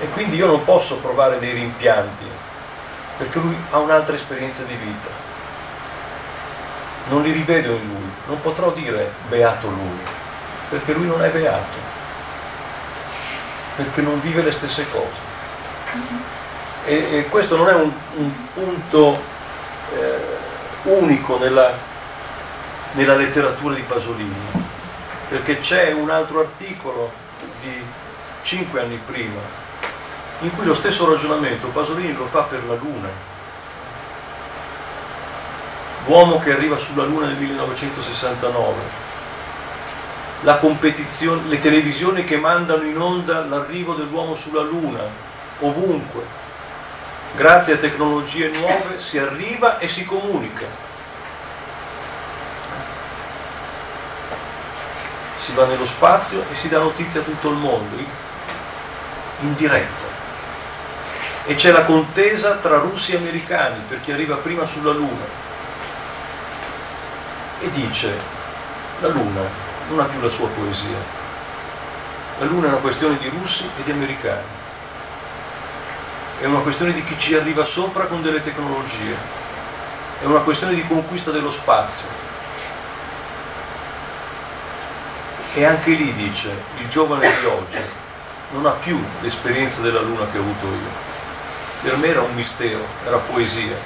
[SPEAKER 2] e quindi io non posso provare dei rimpianti perché lui ha un'altra esperienza di vita. Non li rivedo in lui, non potrò dire beato lui, perché lui non è beato, perché non vive le stesse cose. E, e questo non è un, un punto eh, unico nella, nella letteratura di Pasolini, perché c'è un altro articolo di cinque anni prima in cui lo stesso ragionamento Pasolini lo fa per la Luna. L'uomo che arriva sulla Luna nel 1969, la competizione, le televisioni che mandano in onda l'arrivo dell'uomo sulla Luna, ovunque. Grazie a tecnologie nuove si arriva e si comunica. Si va nello spazio e si dà notizia a tutto il mondo in diretta. E c'è la contesa tra russi e americani per chi arriva prima sulla Luna. E dice, la Luna non ha più la sua poesia. La Luna è una questione di russi e di americani. È una questione di chi ci arriva sopra con delle tecnologie. È una questione di conquista dello spazio E anche lì dice, il giovane di oggi non ha più l'esperienza della luna che ho avuto io. Per me era un mistero, era poesia.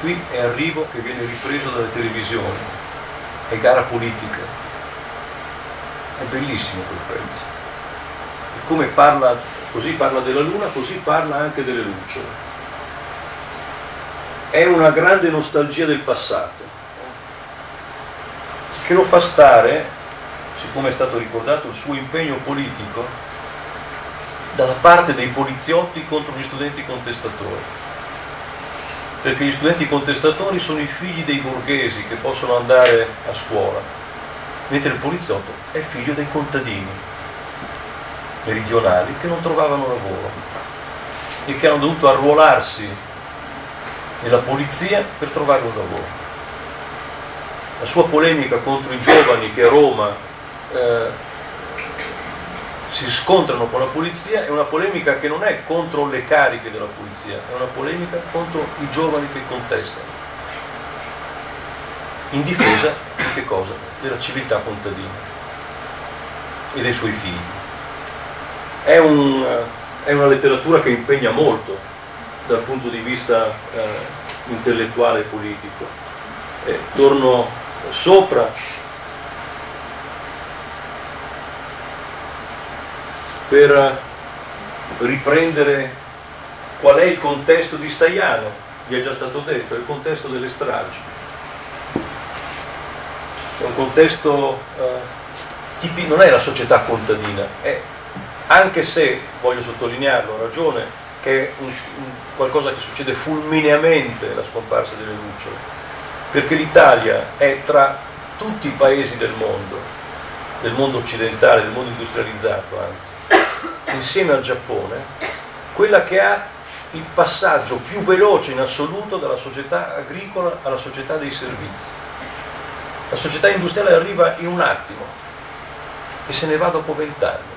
[SPEAKER 2] Qui è arrivo che viene ripreso dalle televisioni, è gara politica. È bellissimo quel pezzo. E come parla, così parla della luna, così parla anche delle lucciole. È una grande nostalgia del passato, che lo fa stare siccome è stato ricordato il suo impegno politico dalla parte dei poliziotti contro gli studenti contestatori. Perché gli studenti contestatori sono i figli dei borghesi che possono andare a scuola, mentre il poliziotto è figlio dei contadini meridionali che non trovavano lavoro e che hanno dovuto arruolarsi nella polizia per trovare un lavoro. La sua polemica contro i giovani che a Roma eh, si scontrano con la polizia è una polemica che non è contro le cariche della polizia, è una polemica contro i giovani che contestano, in difesa di che cosa? Della civiltà contadina e dei suoi figli. È, un, è una letteratura che impegna molto dal punto di vista eh, intellettuale e politico. Eh, torno sopra per riprendere qual è il contesto di Staiano, vi è già stato detto, è il contesto delle stragi. È un contesto eh, tipi, non è la società contadina, è, anche se, voglio sottolinearlo, ha ragione, che è un, un, qualcosa che succede fulmineamente la scomparsa delle lucciole, perché l'Italia è tra tutti i paesi del mondo, del mondo occidentale, del mondo industrializzato anzi, [COUGHS] insieme al Giappone, quella che ha il passaggio più veloce in assoluto dalla società agricola alla società dei servizi. La società industriale arriva in un attimo e se ne va dopo vent'anni.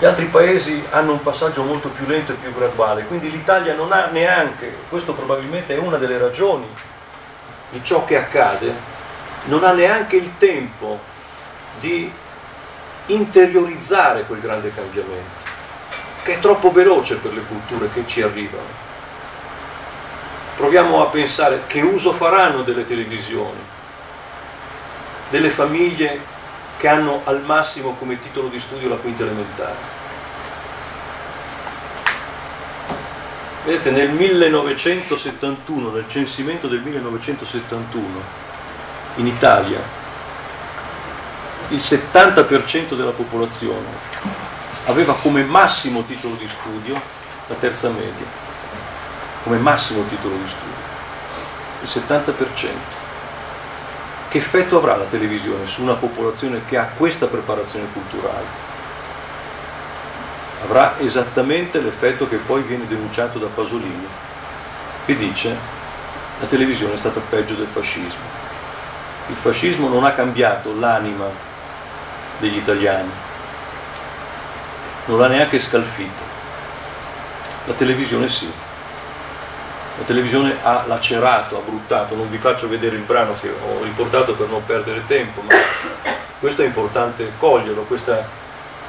[SPEAKER 2] Gli altri paesi hanno un passaggio molto più lento e più graduale, quindi l'Italia non ha neanche, questo probabilmente è una delle ragioni di ciò che accade, non ha neanche il tempo di interiorizzare quel grande cambiamento, che è troppo veloce per le culture che ci arrivano. Proviamo a pensare che uso faranno delle televisioni, delle famiglie che hanno al massimo come titolo di studio la quinta elementare. Vedete, nel 1971, nel censimento del 1971, in Italia, il 70% della popolazione aveva come massimo titolo di studio la terza media, come massimo titolo di studio, il 70%. Che effetto avrà la televisione su una popolazione che ha questa preparazione culturale? Avrà esattamente l'effetto che poi viene denunciato da Pasolini, che dice la televisione è stata peggio del fascismo. Il fascismo non ha cambiato l'anima degli italiani. Non l'ha neanche scalfita. La televisione sì. La televisione ha lacerato, ha bruttato. Non vi faccio vedere il brano che ho riportato per non perdere tempo, ma [COUGHS] questo è importante coglierlo, questa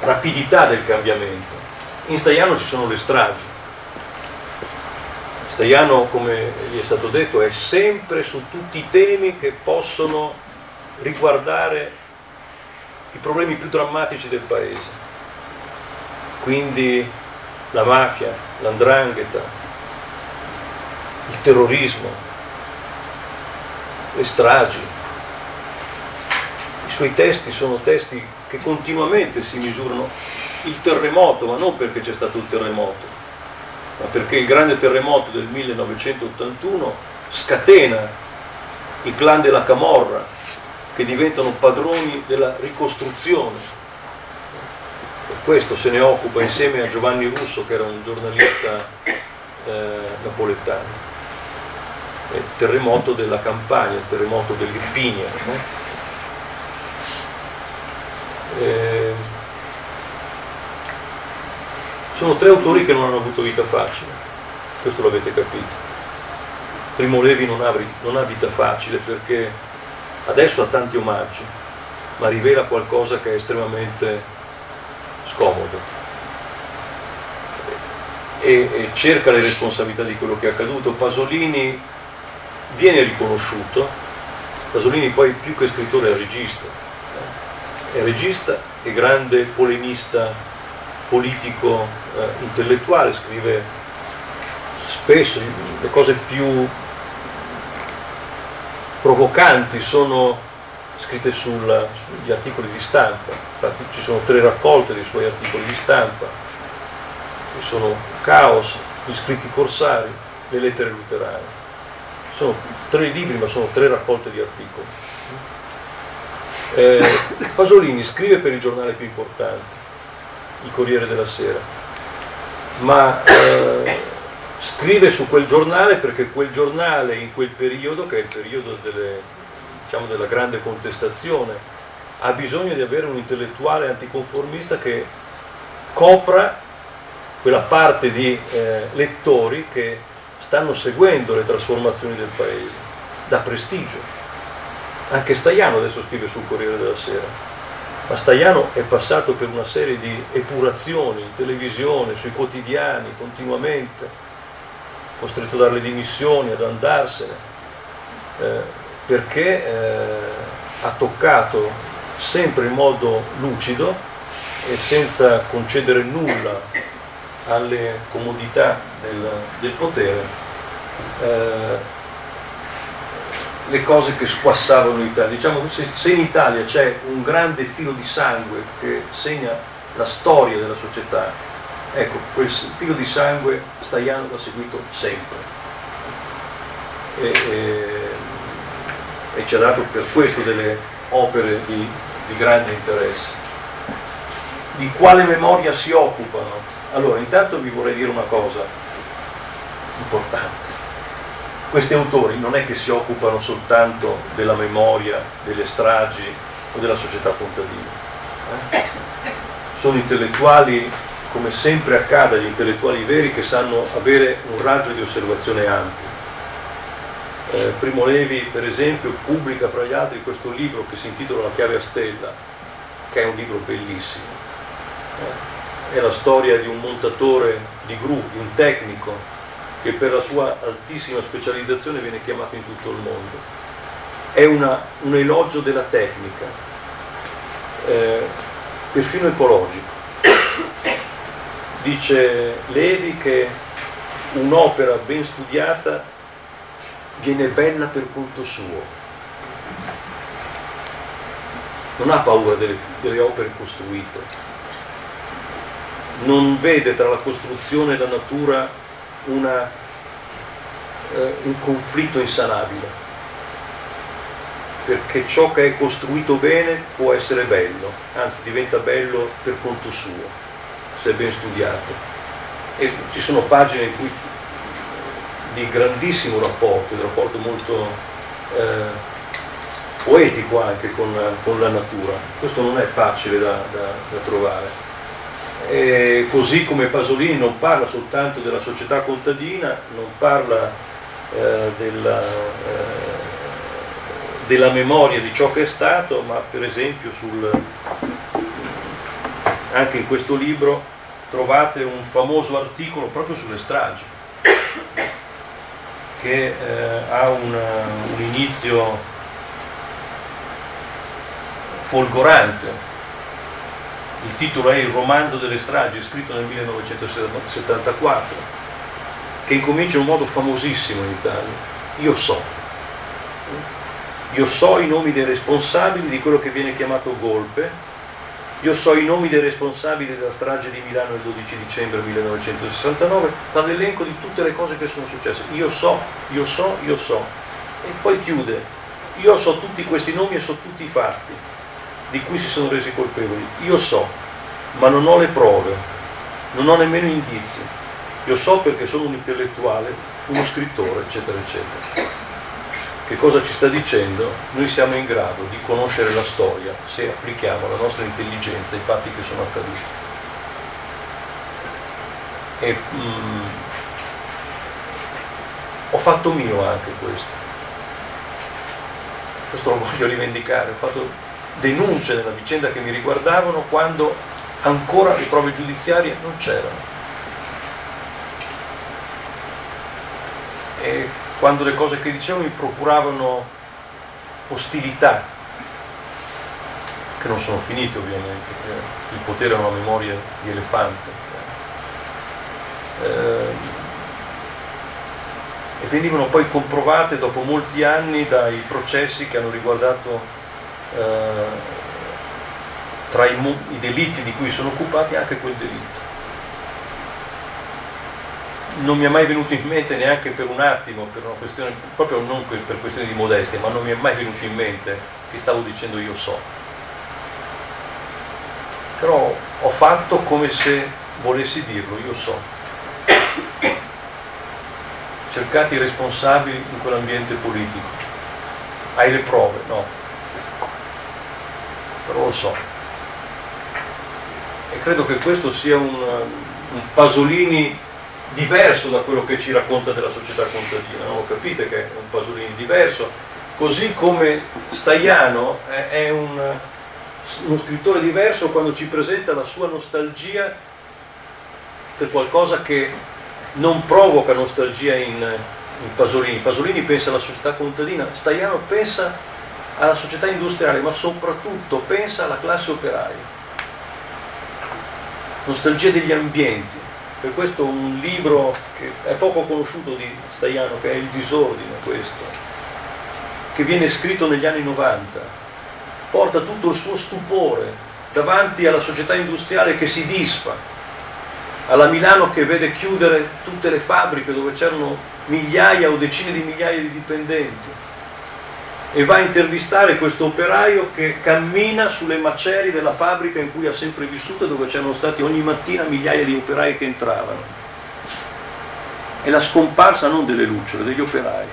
[SPEAKER 2] rapidità del cambiamento. In Staiano ci sono le stragi. Staiano, come vi è stato detto, è sempre su tutti i temi che possono riguardare i problemi più drammatici del paese. Quindi la mafia, l'andrangheta, il terrorismo, le stragi. I suoi testi sono testi che continuamente si misurano il terremoto, ma non perché c'è stato il terremoto, ma perché il grande terremoto del 1981 scatena il clan della Camorra, che diventano padroni della ricostruzione. questo se ne occupa insieme a Giovanni Russo che era un giornalista eh, napoletano. Il terremoto della Campania, il terremoto dell'Irpinia. No? Eh, sono tre autori che non hanno avuto vita facile, questo l'avete capito. Primo Levi non ha, non ha vita facile perché adesso ha tanti omaggi, ma rivela qualcosa che è estremamente scomodo e, e cerca le responsabilità di quello che è accaduto. Pasolini viene riconosciuto, Pasolini poi più che scrittore è regista, è regista e grande polemista politico eh, intellettuale, scrive spesso le cose più provocanti sono scritte sul, sugli articoli di stampa, infatti ci sono tre raccolte dei suoi articoli di stampa, che sono Caos, gli scritti corsari, le lettere luterane. Sono tre libri ma sono tre raccolte di articoli. Eh, Pasolini scrive per il giornale più importante, il Corriere della Sera, ma eh, scrive su quel giornale perché quel giornale in quel periodo, che è il periodo delle, diciamo, della grande contestazione, ha bisogno di avere un intellettuale anticonformista che copra quella parte di eh, lettori che stanno seguendo le trasformazioni del paese, da prestigio. Anche Staiano adesso scrive sul Corriere della Sera, ma Staiano è passato per una serie di epurazioni in televisione, sui quotidiani, continuamente, costretto a dare le dimissioni, ad andarsene. Eh, perché eh, ha toccato sempre in modo lucido e senza concedere nulla alle comodità del, del potere eh, le cose che squassavano l'Italia. Diciamo se, se in Italia c'è un grande filo di sangue che segna la storia della società, ecco, quel filo di sangue Staiano l'ha seguito sempre. E, e, e ci ha dato per questo delle opere di, di grande interesse. Di quale memoria si occupano? Allora, intanto vi vorrei dire una cosa importante. Questi autori non è che si occupano soltanto della memoria, delle stragi o della società contadina. Eh? Sono intellettuali, come sempre accade agli intellettuali veri, che sanno avere un raggio di osservazione ampio eh, Primo Levi, per esempio, pubblica fra gli altri questo libro che si intitola La chiave a stella, che è un libro bellissimo. Eh, è la storia di un montatore di gru, di un tecnico, che per la sua altissima specializzazione viene chiamato in tutto il mondo. È una, un elogio della tecnica, eh, perfino ecologico. Dice Levi che un'opera ben studiata viene bella per conto suo. Non ha paura delle, delle opere costruite, non vede tra la costruzione e la natura una, eh, un conflitto insanabile, perché ciò che è costruito bene può essere bello, anzi diventa bello per conto suo, se ben studiato. E ci sono pagine in di grandissimo rapporto, di rapporto molto eh, poetico anche con, con, la natura. Questo non è facile da, da, da trovare. E così come Pasolini non parla soltanto della società contadina, non parla eh, della, eh, della, memoria di ciò che è stato, ma per esempio sul, anche in questo libro trovate un famoso articolo proprio sulle stragi che eh, ha un, un inizio folgorante. Il titolo è Il romanzo delle stragi, scritto nel 1974, che incomincia in un modo famosissimo in Italia. Io so, io so i nomi dei responsabili di quello che viene chiamato golpe, io so i nomi dei responsabili della strage di Milano il 12 dicembre 1969, fa l'elenco di tutte le cose che sono successe. Io so, io so, io so. E poi chiude. Io so tutti questi nomi e so tutti i fatti di cui si sono resi colpevoli. Io so. ma non ho le prove, non ho nemmeno indizi. Io so perché sono un intellettuale, uno scrittore, eccetera, eccetera. Che cosa ci sta dicendo? Noi siamo in grado di conoscere la storia se applichiamo la nostra intelligenza ai fatti che sono accaduti. E, mm, ho fatto mio anche questo. Questo lo voglio rivendicare. Ho fatto denunce nella vicenda che mi riguardavano quando ancora le prove giudiziarie non c'erano. E quando le cose che dicevo mi procuravano ostilità, che non sono finite ovviamente, il potere è una memoria di elefante. Eh, e venivano poi comprovate dopo molti anni dai processi che hanno riguardato eh, tra i, i delitti di cui sono occupati anche quel delitto. Non mi è mai venuto in mente neanche per un attimo, per una questione, proprio non per questione di modestia, ma non mi è mai venuto in mente che stavo dicendo io so. Però ho fatto come se volessi dirlo, io so cercati i responsabili in quell'ambiente politico. Hai le prove? No. Però lo so. E credo che questo sia un, un Pasolini diverso da quello che ci racconta della società contadina. No? Capite che è un Pasolini diverso. Così come Staiano è, un, uno scrittore diverso quando ci presenta la sua nostalgia per qualcosa che non provoca nostalgia in, in Pasolini. Pasolini pensa alla società contadina, Staiano pensa alla società industriale, ma soprattutto pensa alla classe operaia. Nostalgia degli ambienti. Per questo un libro che è poco conosciuto di Staiano, che è Il disordine questo, che viene scritto negli anni 90, porta tutto il suo stupore davanti alla società industriale che si disfa, alla Milano che vede chiudere tutte le fabbriche dove c'erano migliaia o decine di migliaia di dipendenti e va a intervistare questo operaio che cammina sulle macerie della fabbrica in cui ha sempre vissuto dove c'erano stati ogni mattina migliaia di operai che entravano. È la scomparsa non delle lucciole, degli operai.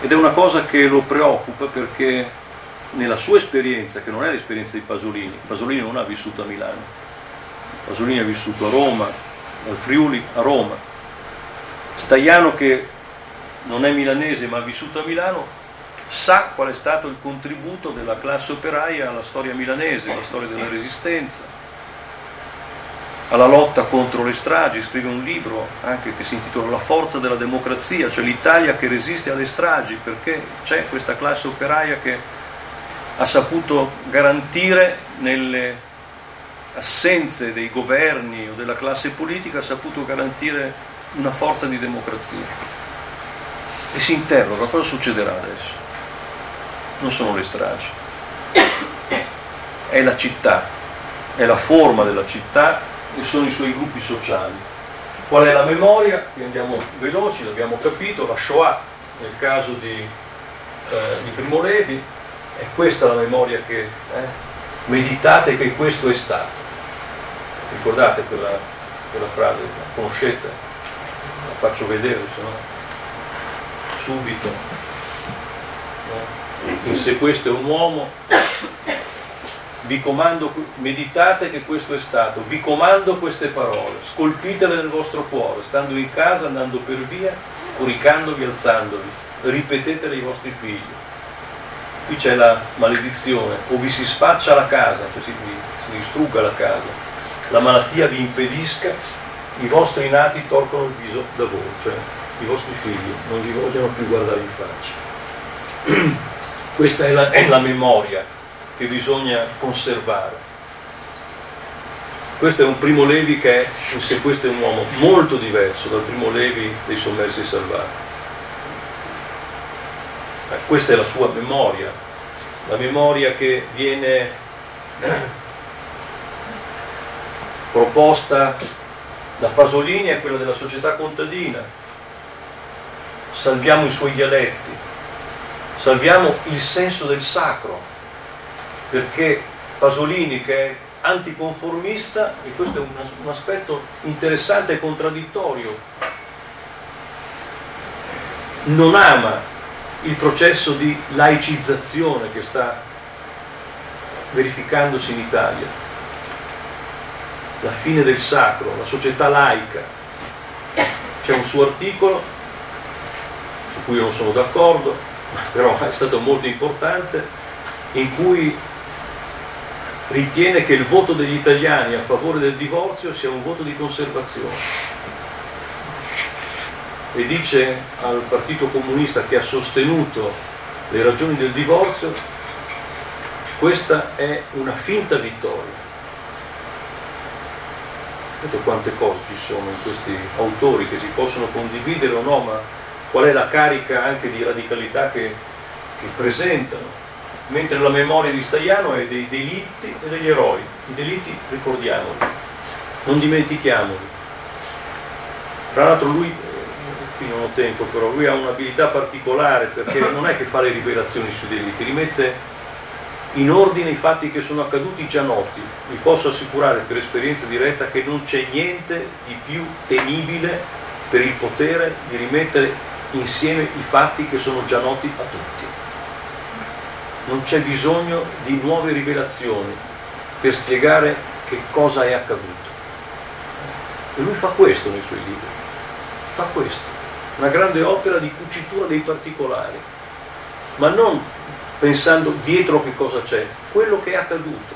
[SPEAKER 2] Ed è una cosa che lo preoccupa perché nella sua esperienza, che non è l'esperienza di Pasolini, Pasolini non ha vissuto a Milano, Pasolini ha vissuto a Roma, al Friuli, a Roma. Staiano che non è milanese ma ha vissuto a Milano, sa qual è stato il contributo della classe operaia alla storia milanese, alla storia della resistenza, alla lotta contro le stragi, scrive un libro anche che si intitola La forza della democrazia, cioè l'Italia che resiste alle stragi, perché c'è questa classe operaia che ha saputo garantire nelle assenze dei governi o della classe politica ha saputo garantire una forza di democrazia. E si interroga cosa succederà adesso. Non sono le stragi, è la città, è la forma della città e sono i suoi gruppi sociali. Qual è la memoria? Qui andiamo veloci, l'abbiamo capito, la Shoah nel caso di, eh, di Primo Levi, è questa la memoria che eh, meditate che questo è stato. Ricordate quella, quella frase? La conoscete? La faccio vedere, se no subito. Se questo è un uomo, vi comando, meditate che questo è stato, vi comando queste parole, scolpitele nel vostro cuore, stando in casa, andando per via, coricandovi, alzandovi, ripetetele ai vostri figli. Qui c'è la maledizione, o vi si spaccia la casa, cioè si, si distrugga la casa, la malattia vi impedisca, i vostri nati torcono il viso da voi, cioè i vostri figli non vi vogliono più guardare in faccia. [CLEARS THROAT] Questa è la, è la memoria che bisogna conservare. Questo è un primo Levi che è, se questo è un uomo molto diverso dal primo Levi dei sommersi salvati. Eh, questa è la sua memoria, la memoria che viene [CLEARS THROAT] proposta da Pasolini è quella della società contadina. Salviamo i suoi dialetti, salviamo il senso del sacro, perché Pasolini, che è anticonformista, e questo è un, un aspetto interessante e contraddittorio, non ama il processo di laicizzazione che sta verificandosi in Italia, la fine del sacro, la società laica. C'è un suo articolo su cui io non sono d'accordo, però è stato molto importante, in cui ritiene che il voto degli italiani a favore del divorzio sia un voto di conservazione e dice al Partito Comunista che ha sostenuto le ragioni del divorzio, questa è una finta vittoria. Vedete quante cose ci sono in questi autori che si possono condividere o no, ma qual è la carica anche di radicalità che, che presentano. Mentre la memoria di Staiano è dei delitti e degli eroi. I delitti ricordiamoli, non dimentichiamoli. Tra l'altro lui qui non ho tempo, però lui ha un'abilità particolare perché non è che fa le rivelazioni sui delitti, rimette in ordine i fatti che sono accaduti già noti. Vi posso assicurare per esperienza diretta che non c'è niente di più temibile per il potere di rimettere insieme i fatti che sono già noti a tutti. Non c'è bisogno di nuove rivelazioni per spiegare che cosa è accaduto. E lui fa questo nei suoi libri, fa questo una grande opera di cucitura dei particolari, ma non pensando dietro che cosa c'è, quello che è accaduto,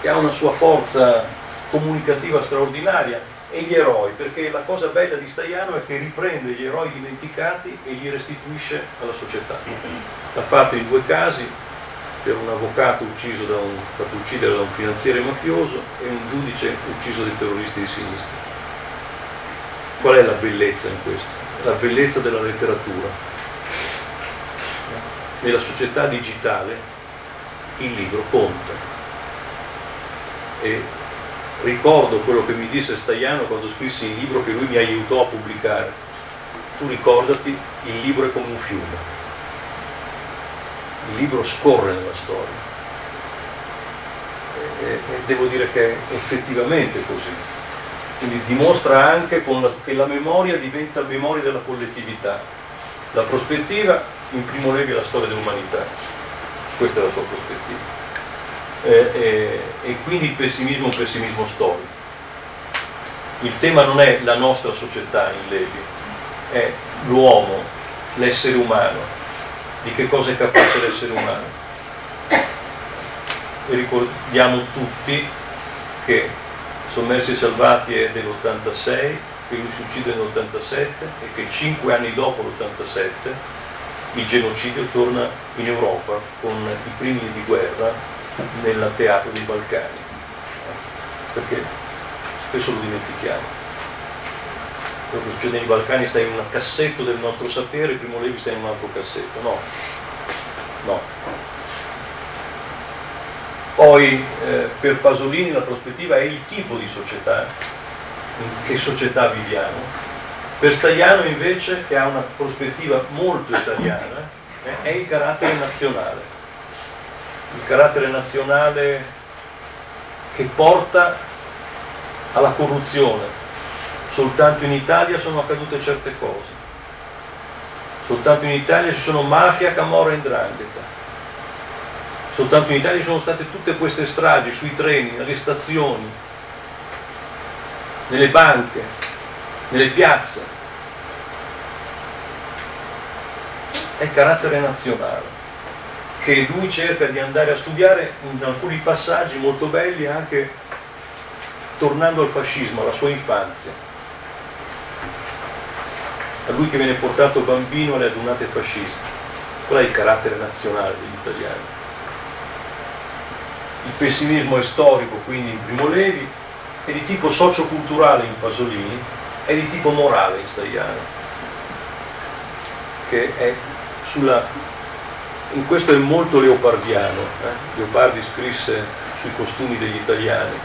[SPEAKER 2] che ha una sua forza comunicativa straordinaria, e gli eroi, perché la cosa bella di Staiano è che riprende gli eroi dimenticati e li restituisce alla società. L'ha fatto in due casi, per un avvocato ucciso da un, fatto uccidere da un finanziere mafioso e un giudice ucciso dai terroristi di sinistra. Qual è la bellezza in questo? La bellezza della letteratura. Nella società digitale il libro conta. E ricordo quello che mi disse Staiano quando scrissi il libro che lui mi aiutò a pubblicare. Tu ricordati, il libro è come un fiume. Il libro scorre nella storia. E, e devo dire che è effettivamente così quindi dimostra anche la, che la memoria diventa memoria della collettività. La prospettiva, in primo luogo, è la storia dell'umanità, questa è la sua prospettiva. Eh, eh, e quindi il pessimismo è un pessimismo storico. Il tema non è la nostra società in Levi, è l'uomo, l'essere umano, di che cosa è capace l'essere umano. E ricordiamo tutti che Sommersi e Salvati è dell'86, che lui si uccide nell'87 e che cinque anni dopo l'87 il genocidio torna in Europa con i primi di guerra nel teatro dei Balcani, perché spesso lo dimentichiamo. Quello che succede nei Balcani sta in un cassetto del nostro sapere, primo Levi sta in un altro cassetto, no, no, poi eh, per Pasolini la prospettiva è il tipo di società, in che società viviamo. Per Stagliano invece, che ha una prospettiva molto italiana, eh, è il carattere nazionale. Il carattere nazionale che porta alla corruzione. Soltanto in Italia sono accadute certe cose. Soltanto in Italia ci sono mafia, camorra e indrangheta Soltanto in Italia ci sono state tutte queste stragi sui treni, nelle stazioni, nelle banche, nelle piazze. È il carattere nazionale che lui cerca di andare a studiare in alcuni passaggi molto belli anche tornando al fascismo, alla sua infanzia. A lui che viene portato bambino alle adunate fasciste. Qual è il carattere nazionale degli italiani? il pessimismo è storico, quindi in Primo Levi, è di tipo socioculturale in Pasolini, è di tipo morale in Stagliano, che è sulla... in questo è molto leopardiano. Eh? Leopardi scrisse sui costumi degli italiani,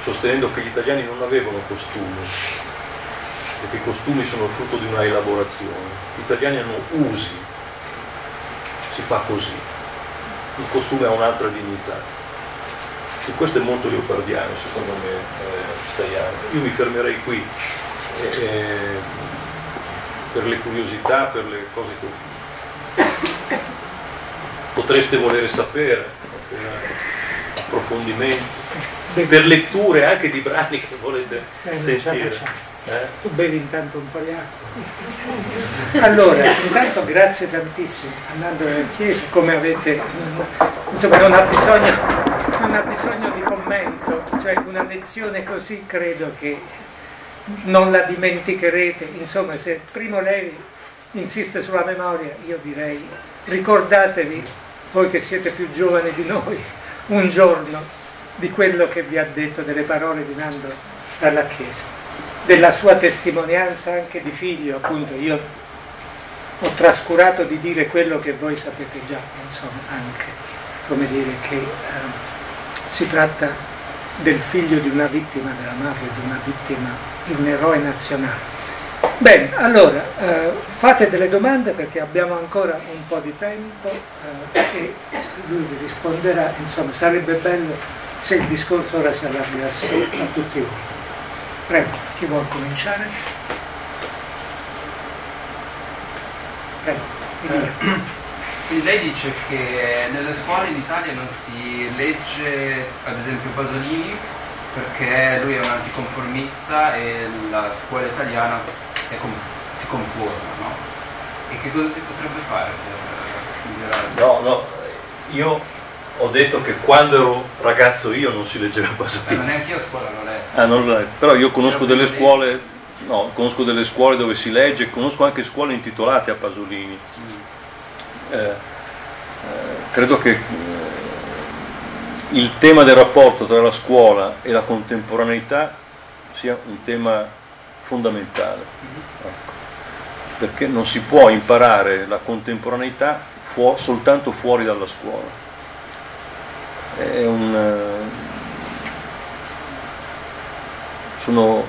[SPEAKER 2] sostenendo che gli italiani non avevano costumi, perché i costumi sono frutto di una elaborazione. Gli italiani hanno usi, si fa così il costume ha un'altra dignità. E questo è molto leopardiano, secondo me, eh, Staiano. Io mi fermerei qui. Eh, eh, per le curiosità, per le cose che potreste volere sapere, per approfondimenti, per letture anche di brani che volete eh, sentire.
[SPEAKER 1] Eh? Tu bevi intanto un po' di acqua. Allora, intanto grazie tantissimo, andando nella chiesa, come avete, insomma non ha bisogno, non ha bisogno di commento, cioè una lezione così credo che non la dimenticherete, insomma se Primo Levi insiste sulla memoria, io direi ricordatevi, voi che siete più giovani di noi, un giorno di quello che vi ha detto, delle parole di Nando dalla Chiesa della sua testimonianza anche di figlio, appunto io ho trascurato di dire quello che voi sapete già, insomma, anche, come dire che eh, si tratta del figlio di una vittima della mafia, di una vittima, di un eroe nazionale. Bene, allora eh, fate delle domande perché abbiamo ancora un po' di tempo eh, e lui vi risponderà, insomma sarebbe bello se il discorso ora si allargasse a tutti voi. Prego, chi vuole cominciare?
[SPEAKER 3] Prego. Eh, lei dice che nelle scuole in Italia non si legge ad esempio Pasolini perché lui è un anticonformista e la scuola italiana si conforma, no? E che cosa si potrebbe fare per migliorare?
[SPEAKER 2] No, no, io ho detto che quando ero ragazzo io non si leggeva Pasolini.
[SPEAKER 3] Eh, ma neanche io a scuola l'ho letto.
[SPEAKER 2] Ah, non l'ho letto. Però io conosco delle scuole, no, conosco delle scuole dove si legge, conosco anche scuole intitolate a Pasolini. Mm. Eh, eh, credo che eh, il tema del rapporto tra la scuola e la contemporaneità sia un tema fondamentale. Mm-hmm. Ecco. Perché non si può imparare la contemporaneità fu- soltanto fuori dalla scuola un, eh, sono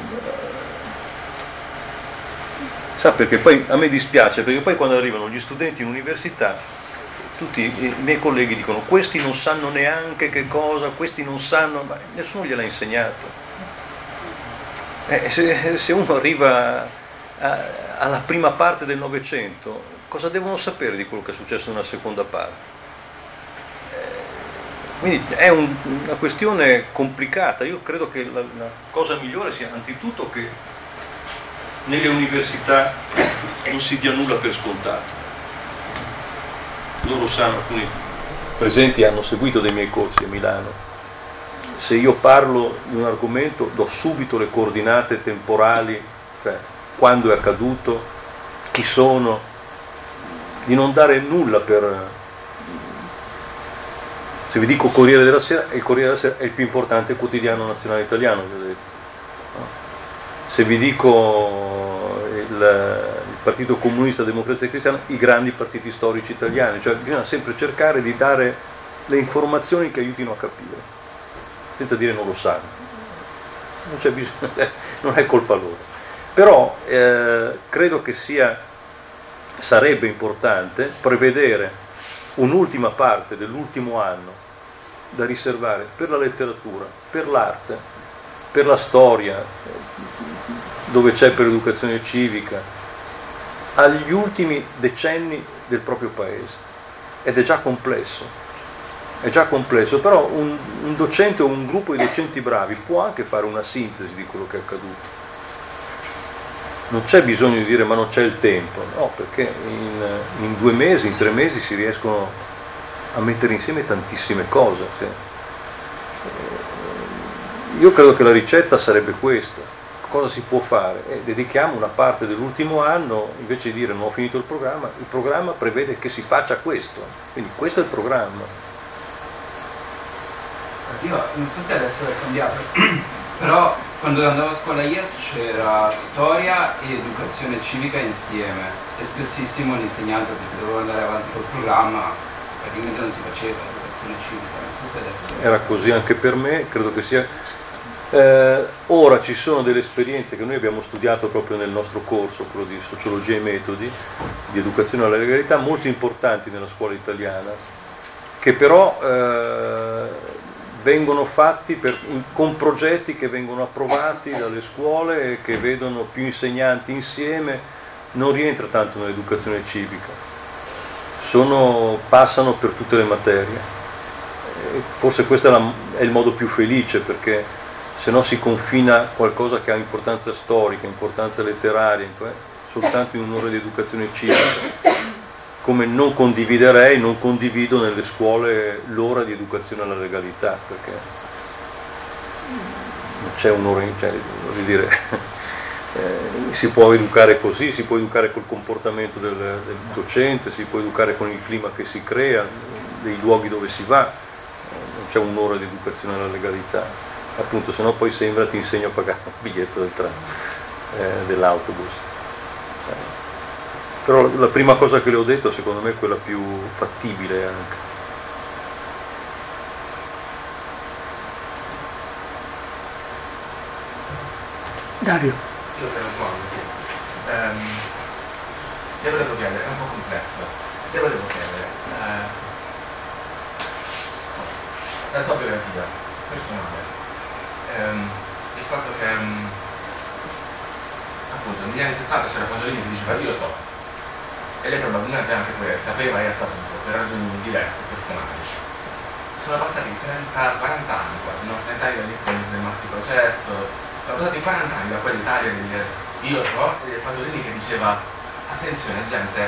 [SPEAKER 2] sa perché poi a me dispiace perché poi quando arrivano gli studenti in università tutti i miei colleghi dicono questi non sanno neanche che cosa questi non sanno ma nessuno gliel'ha insegnato eh, se, se, uno arriva a, alla prima parte del Novecento cosa devono sapere di quello che è successo nella seconda parte? Quindi è un, una questione complicata, io credo che la, la, cosa migliore sia anzitutto che nelle università non si dia nulla per scontato. Loro sanno, alcuni presenti hanno seguito dei miei corsi a Milano, se io parlo di un argomento do subito le coordinate temporali, cioè quando è accaduto, chi sono, di non dare nulla per se vi dico Corriere della Sera, il Corriere della Sera è il più importante quotidiano nazionale italiano, vi se vi dico il, Partito Comunista Democrazia Cristiana, i grandi partiti storici italiani, cioè bisogna sempre cercare di dare le informazioni che aiutino a capire, senza dire non lo sanno, non c'è bisogno, non è colpa loro. Però eh, credo che sia, sarebbe importante prevedere un'ultima parte dell'ultimo anno da riservare per la letteratura, per l'arte, per la storia, dove c'è per l'educazione civica, agli ultimi decenni del proprio paese. Ed è già complesso, è già complesso, però un, un docente o un gruppo di docenti bravi può anche fare una sintesi di quello che è accaduto non c'è bisogno di dire ma non c'è il tempo, no, perché in, in, due mesi, in tre mesi si riescono a mettere insieme tantissime cose. Sì. Io credo che la ricetta sarebbe questa. Cosa si può fare? Eh, dedichiamo una parte dell'ultimo anno, invece di dire non ho finito il programma, il programma prevede che si faccia questo. Quindi questo è il programma.
[SPEAKER 3] Io non so se adesso è cambiato. [CLEARS THROAT] Però quando andavo a scuola io c'era storia e educazione civica insieme e spessissimo l'insegnante perché dovevo andare avanti col programma praticamente non si faceva educazione civica, non so se adesso...
[SPEAKER 2] Era così anche per me, credo che sia... Eh, ora ci sono delle esperienze che noi abbiamo studiato proprio nel nostro corso, quello di sociologia e metodi, di educazione alla legalità, molto importanti nella scuola italiana, che però eh, vengono fatti per, con progetti che vengono approvati dalle scuole e che vedono più insegnanti insieme, non rientra tanto nell'educazione civica, Sono, passano per tutte le materie. Forse questo è, la, è il modo più felice perché se no si confina qualcosa che ha importanza storica, importanza letteraria, soltanto in un'ora di educazione civica come non condividerei, non condivido nelle scuole l'ora di educazione alla legalità, perché non c'è un'ora, cioè, voglio dire, [LAUGHS] eh, si può educare così, si può educare col comportamento del, del, docente, si può educare con il clima che si crea, dei luoghi dove si va, eh, non c'è un'ora di educazione alla legalità, appunto se no poi sembra ti insegno a pagare [LAUGHS] il biglietto del treno, eh, dell'autobus. Però la prima cosa che le ho detto secondo me è quella più fattibile anche.
[SPEAKER 1] Dario.
[SPEAKER 4] Io te lo sguardo, sì. Um, le volevo chiedere, è un po' complesso, le volevo chiedere, eh, la sua biografia personale, um, il fatto che um, appunto negli anni 70 c'era Pasolini che diceva io lo so, e lei probabilmente anche questo sapeva e ha saputo per ragioni dirette, personali. Sono passati 30, 40 anni quasi, no? 30 anni dall'inizio del maxi processo, sono passati 40 anni da quell'Italia del io so e del Pasolini che diceva attenzione gente,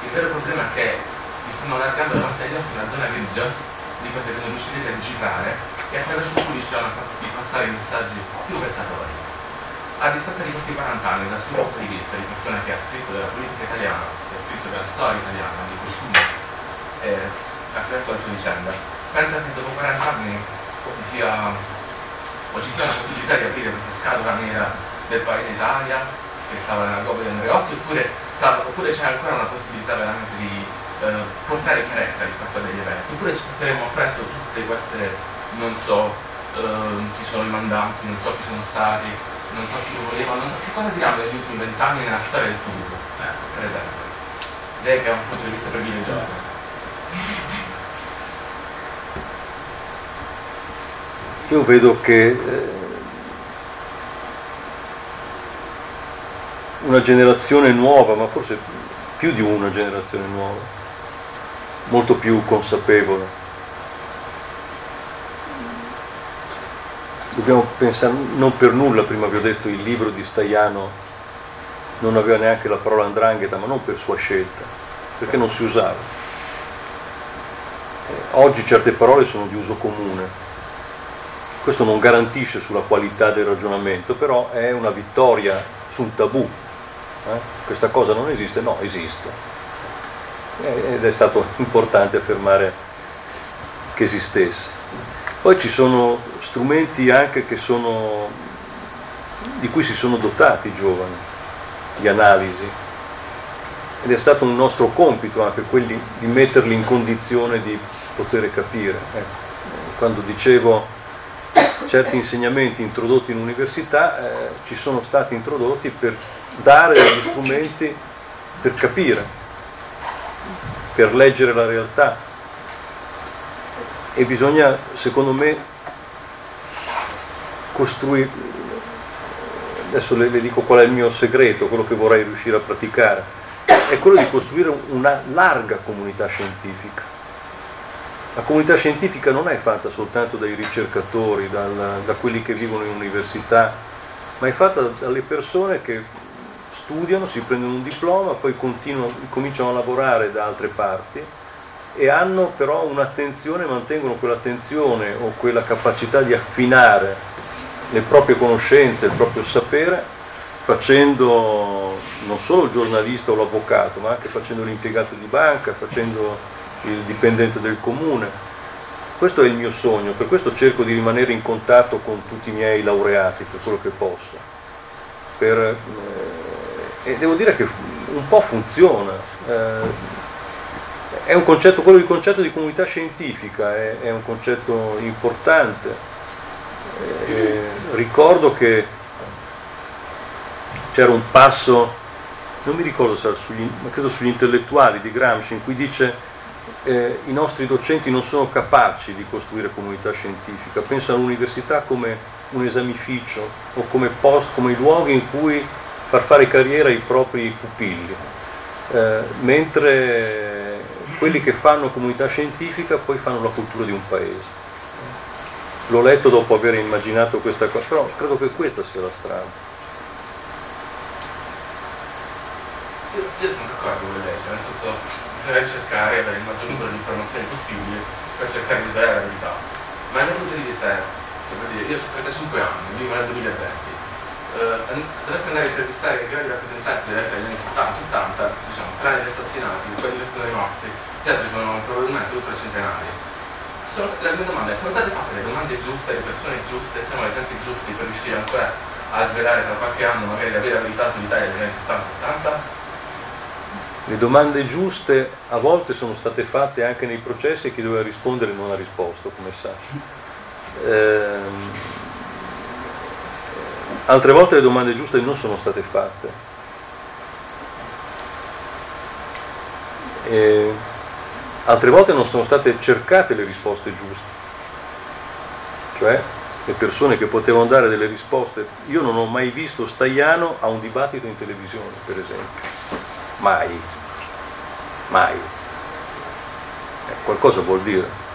[SPEAKER 4] il vero problema è che vi stanno allargando davanti agli occhi una zona grigia di queste che non riuscirete a decifrare e attraverso cui riusciranno a farvi passare i messaggi più vessatori. A distanza di questi 40 anni, dal suo punto di vista, di persona che ha scritto della politica italiana, scritto della storia italiana, di costumi, eh, attraverso la sua vicenda. Pensa che dopo 40 anni ci sia, o ci sia una possibilità di aprire questa scatola nera del paese Italia, che stava nella gobba di Andreotti, oppure, stava, oppure c'è ancora una possibilità veramente di eh, portare chiarezza rispetto a degli eventi, oppure ci porteremo appresso tutte queste, non so, eh, chi sono i mandanti, non so chi sono stati, non so chi lo voleva, non so che cosa diranno negli ultimi vent'anni nella storia del futuro, eh, per esempio lei che ha un punto di vista privilegiato.
[SPEAKER 2] Io vedo che eh, una generazione nuova, ma forse più di una generazione nuova, molto più consapevole. Dobbiamo pensare, non per nulla, prima vi ho detto, il libro di Staiano non aveva neanche la parola andrangheta, ma non per sua scelta, perché non si usava. Eh, oggi certe parole sono di uso comune. Questo non garantisce sulla qualità del ragionamento, però è una vittoria sul tabù. Eh? Questa cosa non esiste? No, esiste. Eh, ed è stato importante affermare che esistesse. Poi ci sono strumenti anche sono, di cui si sono dotati i giovani di analisi ed è stato un nostro compito anche quelli di metterli in condizione di poter capire. Ecco. Quando dicevo certi insegnamenti introdotti in università eh, ci sono stati introdotti per dare degli strumenti per capire, per leggere la realtà e bisogna secondo me costruire adesso le, le, dico qual è il mio segreto, quello che vorrei riuscire a praticare, è quello di costruire una larga comunità scientifica. La comunità scientifica non è fatta soltanto dai ricercatori, dal, da quelli che vivono in università, ma è fatta dalle persone che studiano, si prendono un diploma, poi cominciano a lavorare da altre parti e hanno però un'attenzione, mantengono quell'attenzione o quella capacità di affinare le proprie conoscenze, il proprio sapere, facendo non solo il giornalista o l'avvocato, ma anche facendo l'impiegato di banca, facendo il dipendente del comune. Questo è il mio sogno, per questo cerco di rimanere in contatto con tutti i miei laureati per quello che posso. Per, eh, e devo dire che un po' funziona. Eh, è un concetto, quello del concetto di comunità scientifica, è, è un concetto importante. Eh, ricordo che c'era un passo, non mi ricordo se era sugli, credo sugli intellettuali di Gramsci, in cui dice eh, i nostri docenti non sono capaci di costruire comunità scientifica, pensano all'università come un esamificio o come, post, come luoghi in cui far fare carriera ai propri pupilli, eh, mentre quelli che fanno comunità scientifica poi fanno la cultura di un paese. L'ho letto dopo aver immaginato questa cosa, però credo che questa sia la strada.
[SPEAKER 4] Io, io sono d'accordo con lei, nel senso bisogna cercare di avere il maggior numero di informazioni possibili per cercare di svelare la verità. Ma dal punto di vista cioè per dire, io ho 35 anni, vivo nel 2020, eh, dovreste andare a intervistare i grandi rappresentanti della vita degli anni 70, 80, diciamo, tranne gli assassinati, quelli che sono rimasti, gli sono probabilmente ultra centenari. Sono, la mia domanda è, sono state fatte le domande giuste, le persone giuste, siamo ai tempi giusti per riuscire ancora a svelare tra qualche anno magari la vera verità sull'Italia degli anni 70-80?
[SPEAKER 2] Le domande giuste a volte sono state fatte anche nei processi e chi doveva rispondere non ha risposto, come sa. Ehm, altre volte le domande giuste non sono state fatte. E altre volte non sono state cercate le risposte giuste. Cioè le persone che potevano dare delle risposte. Io non ho mai visto Staiano a un dibattito in televisione, per esempio. Mai mai. Eh, qualcosa vuol dire.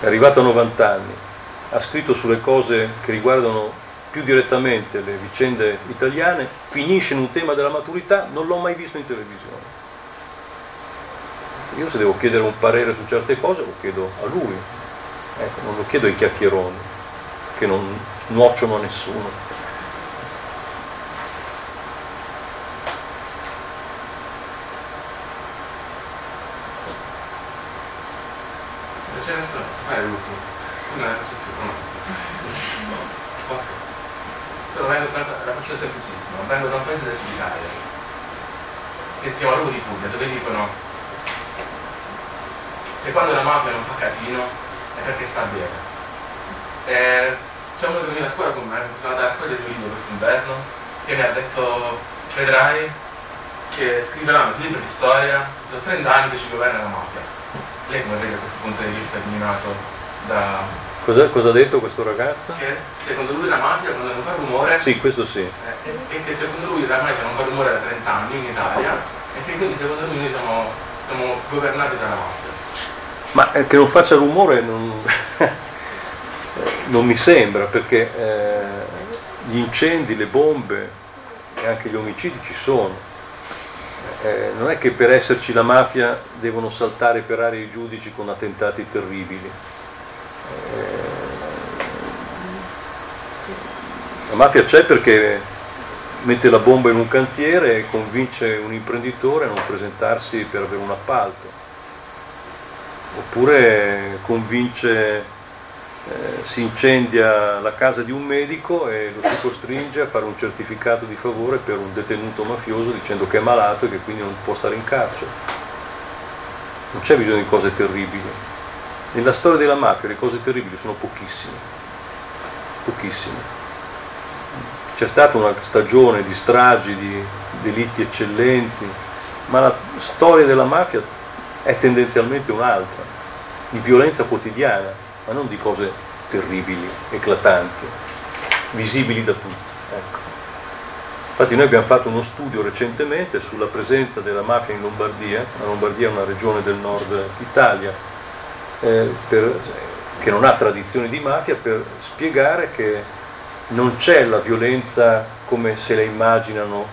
[SPEAKER 2] È arrivato a 90 anni, ha scritto sulle cose che riguardano più direttamente le vicende italiane, finisce in un tema della maturità, non l'ho mai visto in televisione. Io se devo chiedere un parere su certe cose lo chiedo a lui, ecco, non lo chiedo ai chiacchieroni, che non nuocciono a nessuno.
[SPEAKER 4] faccio semplicissima, vengo da un paese del sud Italia, che si chiama Lugo di Puglia, dove dicono che quando la mafia non fa casino è perché sta bene. Eh, c'è uno che veniva a scuola con me, sono andato a raccogliere libri quest'inverno, che mi ha detto, vedrai che scriveranno libri di storia, sono 30 anni che ci governa la mafia lei come vede questo punto di vista dominato da...
[SPEAKER 2] Cosa, cosa, ha detto questo ragazzo?
[SPEAKER 4] Che secondo lui la mafia quando non fa rumore...
[SPEAKER 2] Sì, questo sì.
[SPEAKER 4] Eh, e, che secondo lui la mafia non fa rumore da 30 anni in Italia e che quindi secondo lui noi siamo, siamo governati dalla mafia.
[SPEAKER 2] Ma eh, che non faccia rumore non, [LAUGHS] non mi sembra perché eh, gli incendi, le bombe e anche gli omicidi ci sono eh, non è che per esserci la mafia devono saltare per aria i giudici con attentati terribili. Eh, la mafia c'è perché mette la bomba in un cantiere e convince un imprenditore a non presentarsi per avere un appalto, oppure convince eh, si incendia la casa di un medico e lo si costringe a fare un certificato di favore per un detenuto mafioso dicendo che è malato e che quindi non può stare in carcere. Non c'è bisogno di cose terribili. Nella storia della mafia le cose terribili sono pochissime, pochissime. C'è stata una stagione di stragi, di delitti eccellenti, ma la storia della mafia è tendenzialmente un'altra, di violenza quotidiana ma non di cose terribili, eclatanti, visibili da tutti. Ecco. Infatti noi abbiamo fatto uno studio recentemente sulla presenza della mafia in Lombardia, la Lombardia è una regione del nord Italia eh, per, che non ha tradizioni di mafia, per spiegare che non c'è la violenza come se la immaginano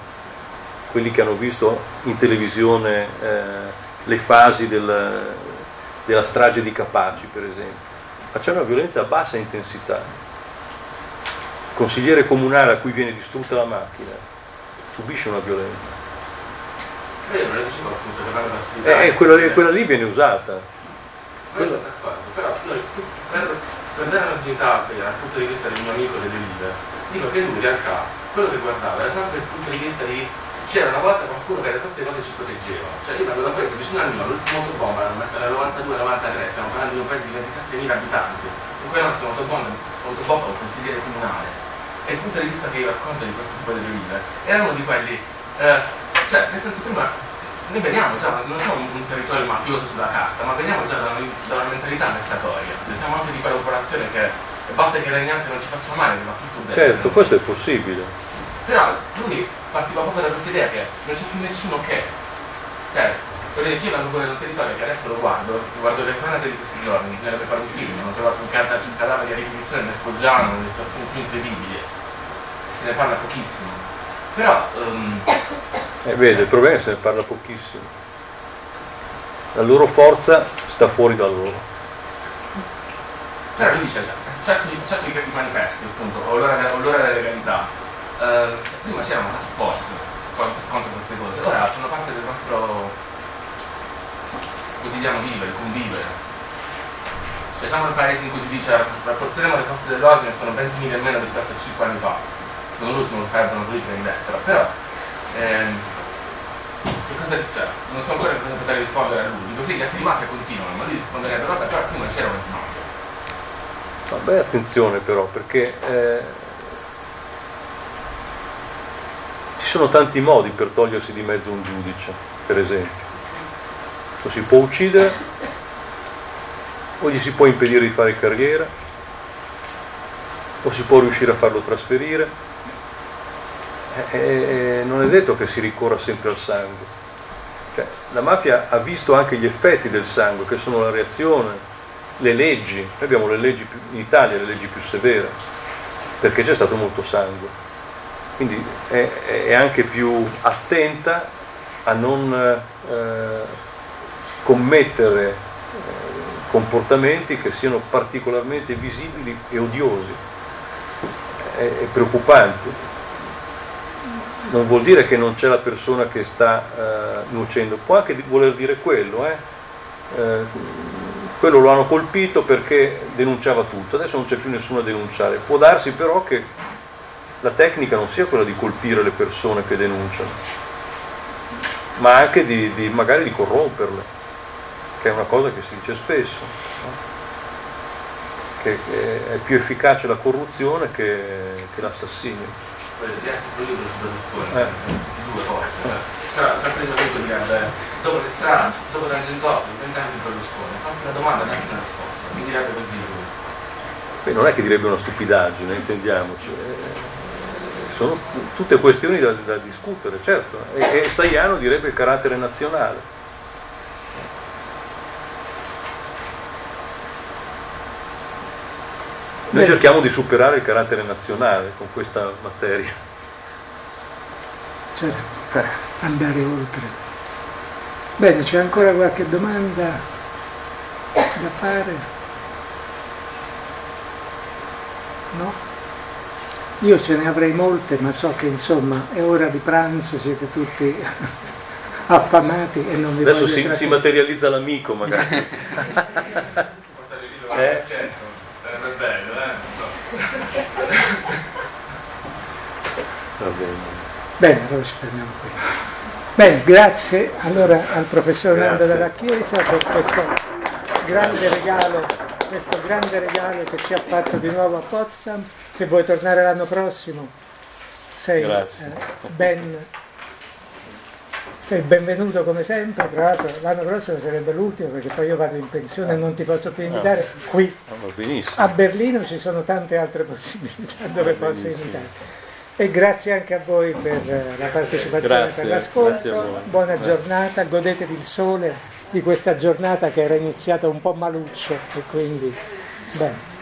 [SPEAKER 2] quelli che hanno visto in televisione eh, le fasi del, della strage di Capaci, per esempio ma c'è una violenza a bassa intensità. Il consigliere comunale a cui viene distrutta la macchina subisce una violenza. Sfidare. Eh, quella, quella, lì viene usata.
[SPEAKER 4] Quello d'accordo, però noi, per, per dare una dignità dal punto di vista del mio amico delle vite, dico che lui in realtà quello che guardava era sempre il punto di vista di c'era una volta qualcuno che da queste cose ci proteggeva. Cioè io vengo da questo vicino al mio, l'ultima autobomba l'hanno messa nel 92-93, stiamo parlando di un paese di 27.000 abitanti, in cui hanno un'autobomba, autobomba un consigliere comunale. E il punto di vista che io racconto di questo tipo di vite era uno di quelli, eh, cioè nel senso prima noi veniamo già, non siamo un territorio mafioso sulla carta, ma veniamo già da una, da una mentalità messatoria. Cioè siamo anche di quella popolazione che basta che regnante non ci faccia male, va tutto bene.
[SPEAKER 2] Certo, questo è possibile.
[SPEAKER 4] Però lui partiva proprio da questa idea che non c'è più nessuno che. Cioè, per esempio io vengo pure da un territorio che adesso lo guardo, guardo le cronache di questi giorni, bisognerebbe fare un film, ho trovato un, cad- un cadavere di ricognizione nel Foggiano, nelle situazioni più incredibili, e se ne parla pochissimo. Però um,
[SPEAKER 2] E vede, il problema è che se ne parla pochissimo. La loro forza sta fuori da loro.
[SPEAKER 4] Però lui dice, cioè, certi, certi di manifesti, appunto, o l'ora, o l'ora della legalità, eh, prima c'era una task force co- contro queste cose, ora sono parte del nostro quotidiano vivere, convivere. Cioè, siamo nel paese in cui si dice rafforzeremo le forze dell'ordine, sono 20.000 in meno rispetto a 5 anni fa. Sono l'ultimo che farebbe una politica di destra, però ehm, che cosa cioè, non so ancora cosa poter rispondere a lui. Dico sì, gli atti mafia continuano, ma lui risponderebbe vabbè, però prima c'era un mafia.
[SPEAKER 2] Vabbè, attenzione però, perché eh, ci sono tanti modi per togliersi di mezzo un giudice, per esempio. Lo si può uccidere, o gli si può impedire di fare carriera, o si può riuscire a farlo trasferire. Eh, eh, non è detto che si ricorra sempre al sangue. Cioè, la mafia ha visto anche gli effetti del sangue, che sono la reazione, le leggi, noi abbiamo le leggi più, in Italia le leggi più severe, perché c'è stato molto sangue. Quindi è, è anche più attenta a non eh, commettere eh, comportamenti che siano particolarmente visibili e odiosi. È, è preoccupante. Non vuol dire che non c'è la persona che sta eh, nuocendo, può anche voler dire quello, eh? Eh, quello lo hanno colpito perché denunciava tutto, adesso non c'è più nessuno a denunciare. Può darsi però che la tecnica non sia quella di colpire le persone che denunciano, ma anche di, di magari di corromperle, che è una cosa che si dice spesso, no? che, che, è più efficace la corruzione che, che l'assassinio.
[SPEAKER 4] Eh. cose. Però sempre io direbbe, dopo le strade, dopo Tangentopoli, vent'anni Berlusconi, fatti una domanda e datti una risposta, mi direbbe così lui.
[SPEAKER 2] Beh, non è che direbbe una stupidaggine, intendiamoci. Sono tutte questioni da, da discutere, certo. E, e Staiano direbbe il carattere nazionale. Noi cerchiamo di superare il carattere nazionale con questa materia.
[SPEAKER 1] Certo, andare oltre. Bene, c'è ancora qualche domanda da fare? No? Io ce ne avrei molte, ma so che insomma è ora di pranzo, siete tutti [LAUGHS] affamati e non vi
[SPEAKER 2] Adesso si, si materializza l'amico magari.
[SPEAKER 4] Eh? Sarebbe bello, eh?
[SPEAKER 2] Va bene.
[SPEAKER 1] Bene, allora ci fermiamo qui. Bene, grazie allora al professor Nando della Chiesa per questo grande regalo, questo grande regalo che ci ha fatto di nuovo a Potsdam. Se vuoi tornare l'anno prossimo, sei eh, ben sei benvenuto come sempre, tra l'altro l'anno prossimo sarebbe l'ultimo perché poi io vado in pensione e non ti posso più invitare. Qui
[SPEAKER 2] Ah,
[SPEAKER 1] a Berlino ci sono tante altre possibilità dove posso invitare. E grazie anche a voi per eh, la partecipazione,
[SPEAKER 2] Grazie,
[SPEAKER 1] per l'ascolto. Buona giornata, godetevi il sole di questa giornata che era iniziata un po' maluccio e quindi bene.